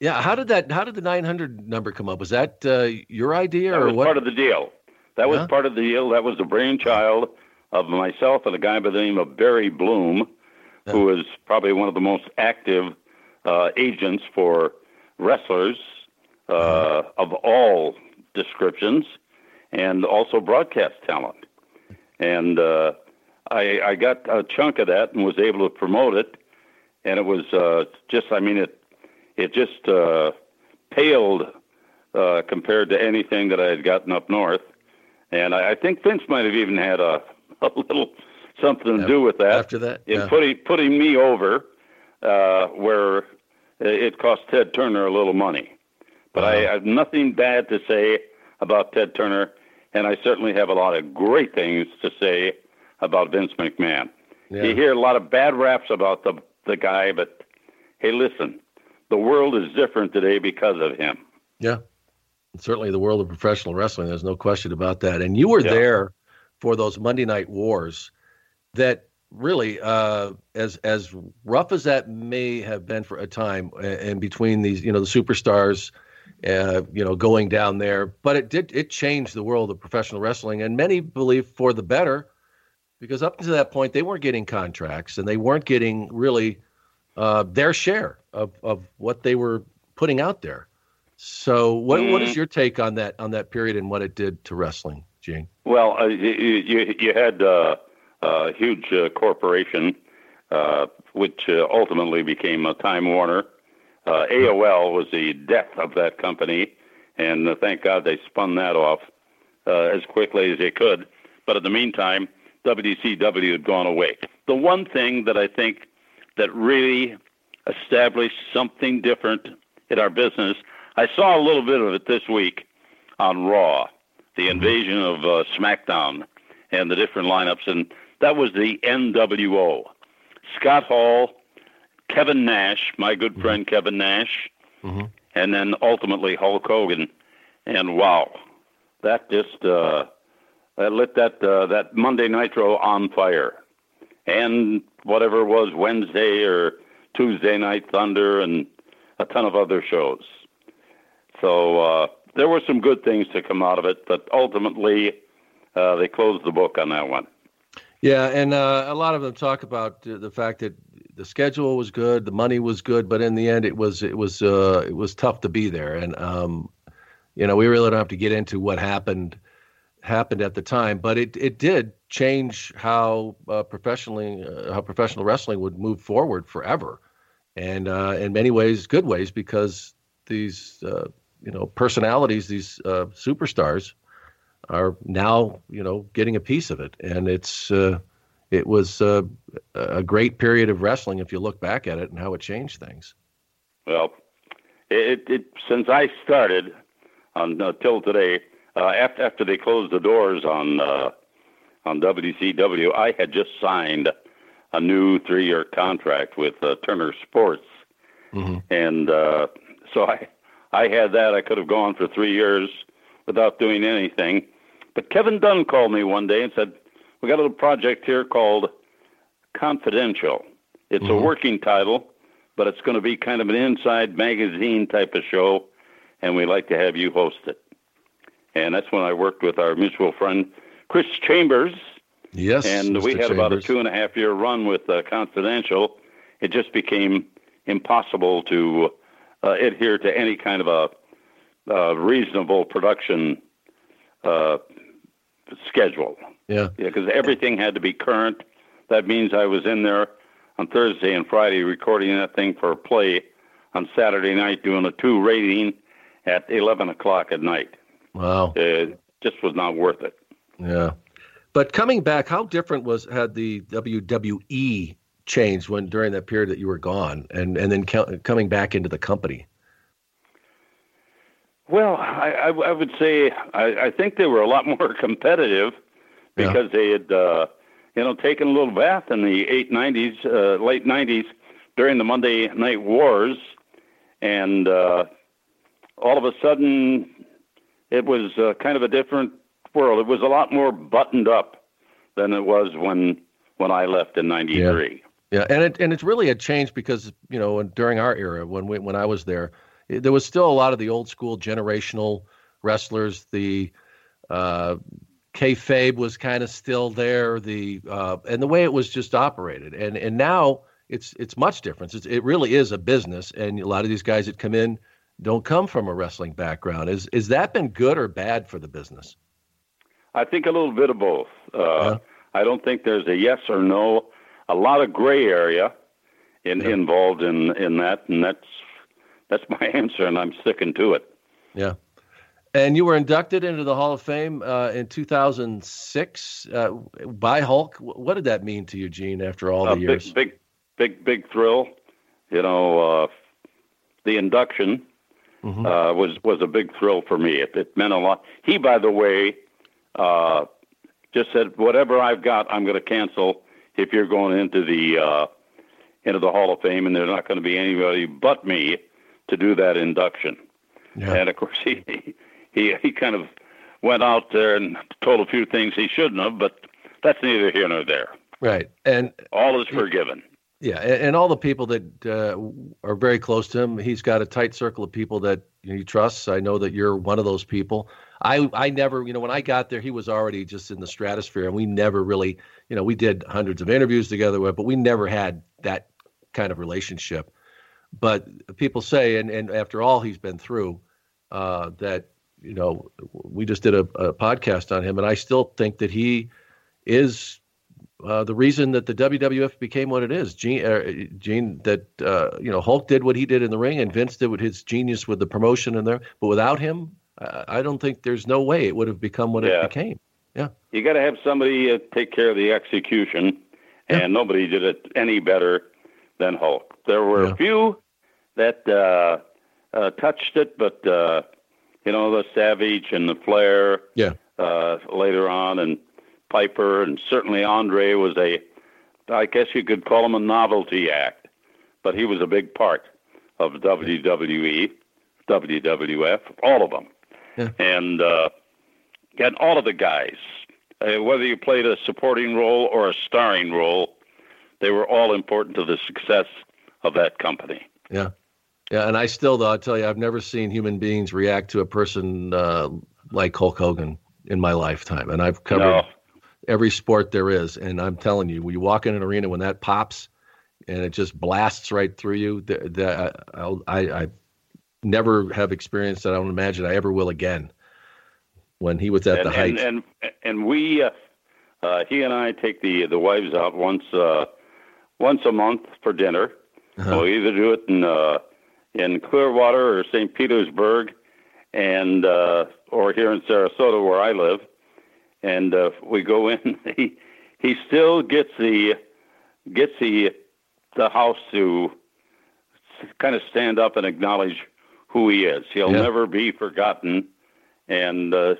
[SPEAKER 1] Yeah, how did that? How did the 900 number come up? Was that uh, your idea
[SPEAKER 2] that
[SPEAKER 1] or
[SPEAKER 2] was
[SPEAKER 1] what?
[SPEAKER 2] Part of the deal. That was part of the deal. That was the brainchild of myself and a guy by the name of Barry Bloom, yeah. who is probably one of the most active uh, agents for wrestlers uh, uh-huh. of all descriptions, and also broadcast talent. And uh, I, I got a chunk of that and was able to promote it, and it was uh, just I mean it it just uh, paled uh, compared to anything that I had gotten up north, and I, I think Vince might have even had a a little something to do with that.
[SPEAKER 1] After that,
[SPEAKER 2] in yeah. putting putting me over, uh, where it cost Ted Turner a little money, but uh-huh. I have nothing bad to say about Ted Turner, and I certainly have a lot of great things to say about Vince McMahon. Yeah. You hear a lot of bad raps about the the guy, but hey, listen, the world is different today because of him.
[SPEAKER 1] Yeah, certainly the world of professional wrestling. There's no question about that. And you were yeah. there for those Monday Night Wars. That really, uh, as as rough as that may have been for a time, and between these, you know, the superstars. Uh, you know, going down there, but it did it changed the world of professional wrestling, and many believe for the better because up to that point they weren't getting contracts and they weren't getting really uh, their share of, of what they were putting out there. So, what mm. what is mm. your take on that on that period and what it did to wrestling, Gene?
[SPEAKER 2] Well, uh, you, you, you had uh, a huge uh, corporation, uh, which uh, ultimately became a Time Warner. AOL was the death of that company, and uh, thank God they spun that off uh, as quickly as they could. But in the meantime, WCW had gone away. The one thing that I think that really established something different in our business, I saw a little bit of it this week on Raw, the mm-hmm. invasion of uh, SmackDown and the different lineups, and that was the NWO. Scott Hall, Kevin Nash, my good mm-hmm. friend Kevin Nash, mm-hmm. and then ultimately Hulk Hogan. And wow, that just uh, that lit that uh, that Monday Nitro on fire, and whatever was Wednesday or Tuesday Night Thunder and a ton of other shows. So uh, there were some good things to come out of it, but ultimately uh, they closed the book on that one.
[SPEAKER 1] Yeah, and uh, a lot of them talk about the fact that the schedule was good, the money was good, but in the end, it was it was uh, it was tough to be there. And um, you know, we really don't have to get into what happened happened at the time, but it it did change how uh, professionally uh, how professional wrestling would move forward forever, and uh, in many ways, good ways, because these uh, you know personalities, these uh, superstars, are now you know getting a piece of it, and it's uh, it was a great period of wrestling if you look back at it and how it changed things.
[SPEAKER 2] Well, it, it since I started until today uh, after after they closed the doors on uh, on WCW, I had just signed a new three-year contract with uh, Turner Sports, mm-hmm. and uh, so I I had that. I could have gone for three years without doing anything, but Kevin Dunn called me one day and said, "We got a little project here called Confidential. It's mm-hmm. a working title." But it's going to be kind of an inside magazine type of show, and we'd like to have you host it and that's when I worked with our mutual friend Chris Chambers.
[SPEAKER 1] Yes,
[SPEAKER 2] and
[SPEAKER 1] Mr.
[SPEAKER 2] we had
[SPEAKER 1] Chambers.
[SPEAKER 2] about a two and a half year run with uh, Confidential. It just became impossible to uh, adhere to any kind of a uh, reasonable production uh, schedule.
[SPEAKER 1] Yeah,
[SPEAKER 2] yeah, because everything had to be current. That means I was in there on Thursday and Friday recording that thing for a play on Saturday night, doing a two rating at eleven o'clock at night.
[SPEAKER 1] Wow.
[SPEAKER 2] It just was not worth it.
[SPEAKER 1] Yeah. But coming back, how different was had the WWE changed when during that period that you were gone, and and then coming back into the company?
[SPEAKER 2] Well, I, I, I would say I, I think they were a lot more competitive because yeah. they had uh, you know taken a little bath in the eight nineties, uh, late nineties during the Monday Night Wars, and uh, all of a sudden it was uh, kind of a different world. It was a lot more buttoned up than it was when when I left in '93.
[SPEAKER 1] Yeah. yeah, and it and it's really a change because you know during our era when we, when I was there, it, there was still a lot of the old school generational wrestlers. The uh, kayfabe was kind of still there. The uh, and the way it was just operated, and and now it's it's much different. It's, it really is a business, and a lot of these guys that come in don't come from a wrestling background. Is is that been good or bad for the business?
[SPEAKER 2] I think a little bit of both. Uh, yeah. I don't think there's a yes or no. A lot of gray area in, yeah. involved in in that, and that's that's my answer, and I'm sticking to it.
[SPEAKER 1] Yeah. And you were inducted into the Hall of Fame uh, in 2006 uh, by Hulk. What did that mean to you, Gene? After all the years,
[SPEAKER 2] big, big, big, big thrill. You know, uh, the induction mm-hmm. uh, was was a big thrill for me. It, it meant a lot. He, by the way, uh, just said, "Whatever I've got, I'm going to cancel if you're going into the uh, into the Hall of Fame, and there's not going to be anybody but me to do that induction." Yeah. And of course, he he he kind of went out there and told a few things he shouldn't have, but that's neither here nor there.
[SPEAKER 1] Right, and
[SPEAKER 2] all is forgiven.
[SPEAKER 1] Yeah, and, all the people that uh, are very close to him, he's got a tight circle of people that he trusts. I know that you're one of those people. I I never, you know, when I got there, he was already just in the stratosphere, and we never really, you know, we did hundreds of interviews together, but we never had that kind of relationship. But people say, and and after all he's been through, uh, that you know, we just did a, a podcast on him, and I still think that he is uh, the reason that the WWF became what it is. Gene, uh, Gene that uh, you know Hulk did what he did in the ring, and Vince did with his genius with the promotion in there. But without him, I, I don't think there's no way it would have become what yeah. it became. Yeah.
[SPEAKER 2] You got to have somebody uh, take care of the execution, and yeah. nobody did it any better than Hulk. There were yeah. a few that uh, uh, touched it, but uh, you know the Savage and the Flair.
[SPEAKER 1] Yeah.
[SPEAKER 2] Uh, later on, and Piper, and certainly Andre was a, I guess you could call him a novelty act, but he was a big part of WWE, WWF, all of them, yeah. and uh, and all of the guys, uh, whether you played a supporting role or a starring role, they were all important to the success of that company.
[SPEAKER 1] Yeah. Yeah, and I still, though, I'll tell you, I've never seen human beings react to a person uh, like Hulk Hogan in my lifetime, and I've covered no. Every sport there is. And I'm telling you, when you walk in an arena when that pops, and it just blasts right through you, that I, I, I never have experienced that. I don't imagine I ever will again. When he was at
[SPEAKER 2] and,
[SPEAKER 1] the height,
[SPEAKER 2] and and, and we, uh, uh, he and I take the the wives out once uh, once a month for dinner. Uh-huh. We'll either do it in uh, in Clearwater or St. Petersburg, and uh, or here in Sarasota where I live, and uh, we go in. He he still gets the gets the the house to kind of stand up and acknowledge who he is. He'll yeah. never be forgotten, and uh,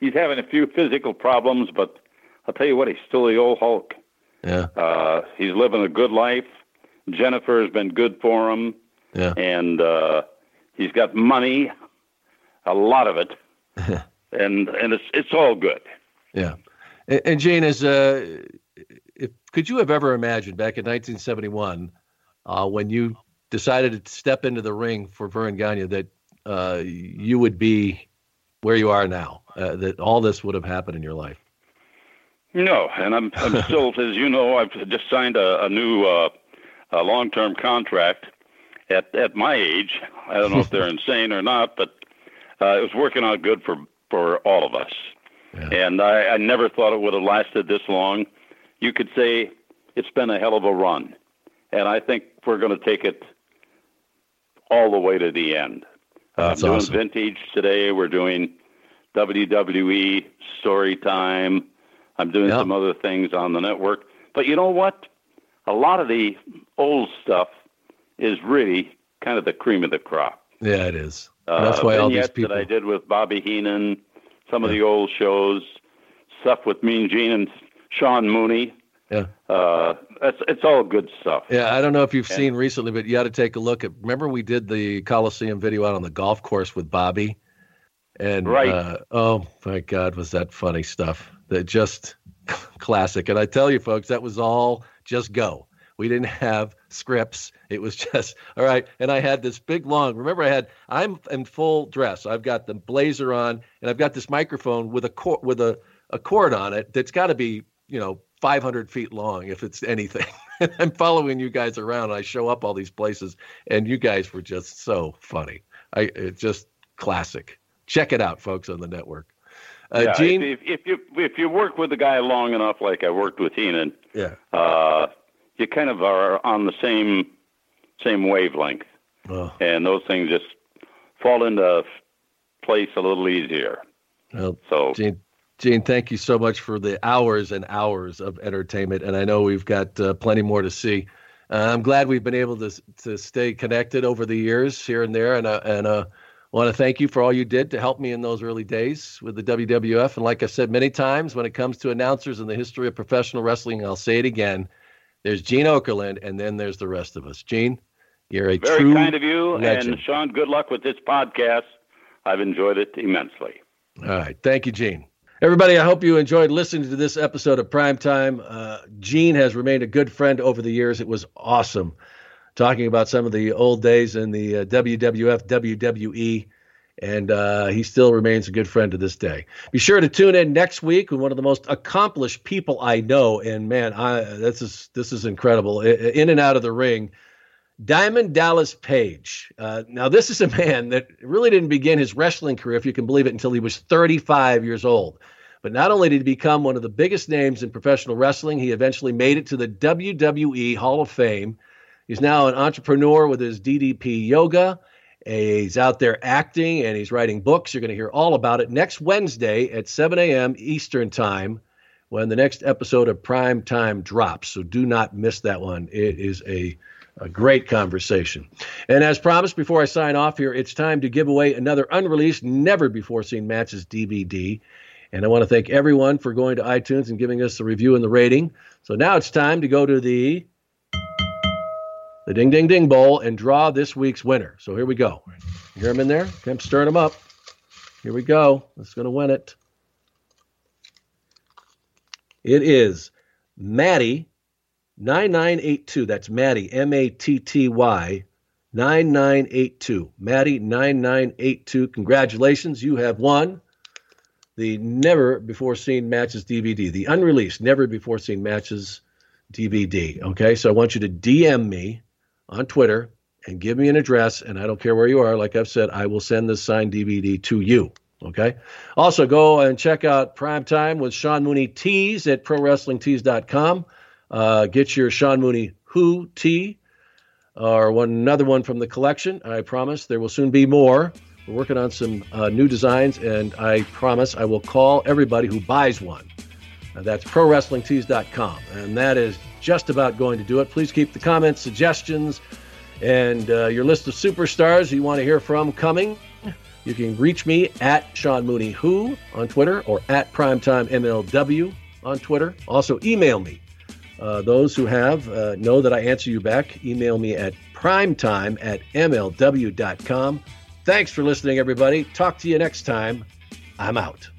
[SPEAKER 2] he's having a few physical problems, but I'll tell you what, he's still the old Hulk.
[SPEAKER 1] Yeah.
[SPEAKER 2] Uh, he's living a good life. Jennifer has been good for him.
[SPEAKER 1] Yeah.
[SPEAKER 2] And uh, he's got money, a lot of it, and and it's it's all good.
[SPEAKER 1] Yeah. And, and Gene, is uh, if, could you have ever imagined back in 1971 uh, when you decided to step into the ring for Verne Gagne that uh, you would be where you are now? Uh, that all this would have happened in your life?
[SPEAKER 2] No, and I'm I'm still, as you know, I've just signed a, a new uh, a long-term contract at at my age. I don't know if they're insane or not, but uh, it was working out good for for all of us. Yeah. And I, I never thought it would have lasted this long. You could say it's been a hell of a run, and I think we're going to take it all the way to the end.
[SPEAKER 1] Uh,
[SPEAKER 2] doing
[SPEAKER 1] awesome.
[SPEAKER 2] vintage today. We're doing WWE story time. I'm doing yep. some other things on the network. But you know what? A lot of the old stuff is really kind of the cream of the crop.
[SPEAKER 1] Yeah, it is. Uh, That's why all these people
[SPEAKER 2] that I did with Bobby Heenan, some yeah. of the old shows, stuff with Mean Gene and Sean Mooney.
[SPEAKER 1] Yeah.
[SPEAKER 2] Uh, it's it's all good stuff.
[SPEAKER 1] Yeah, I don't know if you've seen recently, but you got to take a look at. Remember, we did the Coliseum video out on the golf course with Bobby, and
[SPEAKER 2] right.
[SPEAKER 1] Uh, oh my God, was that funny stuff? That just classic. And I tell you, folks, that was all just go. We didn't have scripts. It was just all right. And I had this big long. Remember, I had I'm in full dress. I've got the blazer on, and I've got this microphone with a cord with a, a cord on it that's got to be you know 500 feet long if it's anything. I'm following you guys around. I show up all these places, and you guys were just so funny. I it's just classic. Check it out, folks, on the network.
[SPEAKER 2] Uh, yeah, Gene, if, if, you if you work with a guy long enough, like I worked with Heenan,
[SPEAKER 1] yeah,
[SPEAKER 2] uh, you kind of are on the same same wavelength, oh. and those things just fall into place a little easier.
[SPEAKER 1] Well, so Gene, Gene, thank you so much for the hours and hours of entertainment, and I know we've got uh, plenty more to see. Uh, I'm glad we've been able to to stay connected over the years here and there, and uh, and uh, want to thank you for all you did to help me in those early days with the WWF. And like I said many times, when it comes to announcers in the history of professional wrestling, I'll say it again: there's Gene Okerlund, and then there's the rest of us. Gene, you're a
[SPEAKER 2] very
[SPEAKER 1] true
[SPEAKER 2] kind of you,
[SPEAKER 1] legend.
[SPEAKER 2] and Sean. Good luck with this podcast. I've enjoyed it immensely.
[SPEAKER 1] All right, thank you, Gene. Everybody, I hope you enjoyed listening to this episode of Prime Time. Uh, Gene has remained a good friend over the years. It was awesome talking about some of the old days in the uh, WWF, WWE, and uh, he still remains a good friend to this day. Be sure to tune in next week with one of the most accomplished people I know, and man, I, this is this is incredible. In and out of the ring, Diamond Dallas Page. Uh, now, this is a man that really didn't begin his wrestling career, if you can believe it, until he was 35 years old. But not only did he become one of the biggest names in professional wrestling, he eventually made it to the WWE Hall of Fame. He's now an entrepreneur with his DDP Yoga He's out there acting and he's writing books. You're going to hear all about it next Wednesday at 7 a.m. Eastern Time when the next episode of Prime Time drops. So do not miss that one. It is a, a great conversation. And as promised, before I sign off here, it's time to give away another unreleased, never before seen matches DVD. And I want to thank everyone for going to iTunes and giving us the review and the rating. So now it's time to go to the the Ding Ding Ding Bowl and draw this week's winner. So here we go. You hear him in there? I'm stirring him up. Here we go. That's going to win it. It is Matty 9982. That's Matty, M A T T Y 9982. Matty 9982. Congratulations. You have won the Never Before Seen Matches DVD, the unreleased Never Before Seen Matches DVD. Okay, so I want you to DM me on Twitter and give me an address, and I don't care where you are. Like I've said, I will send this signed DVD to you. Okay. Also, go and check out Prime Time with Sean Mooney Tees at ProWrestlingTees.com. Uh, get your Sean Mooney Who tee or one another one from the collection. I promise there will soon be more. We're working on some uh, new designs, and I promise I will call everybody who buys one. Uh, that's ProWrestlingTees.com, and that is just about going to do it. Please keep the comments, suggestions, and uh, your list of superstars you want to hear from coming. You can reach me at Sean Mooney Who on Twitter or at Primetime MLW on Twitter. Also, email me. Uh, those who have uh, know that I answer you back. Email me at primetime at MLW.com. Thanks for listening, everybody. Talk to you next time. I'm out.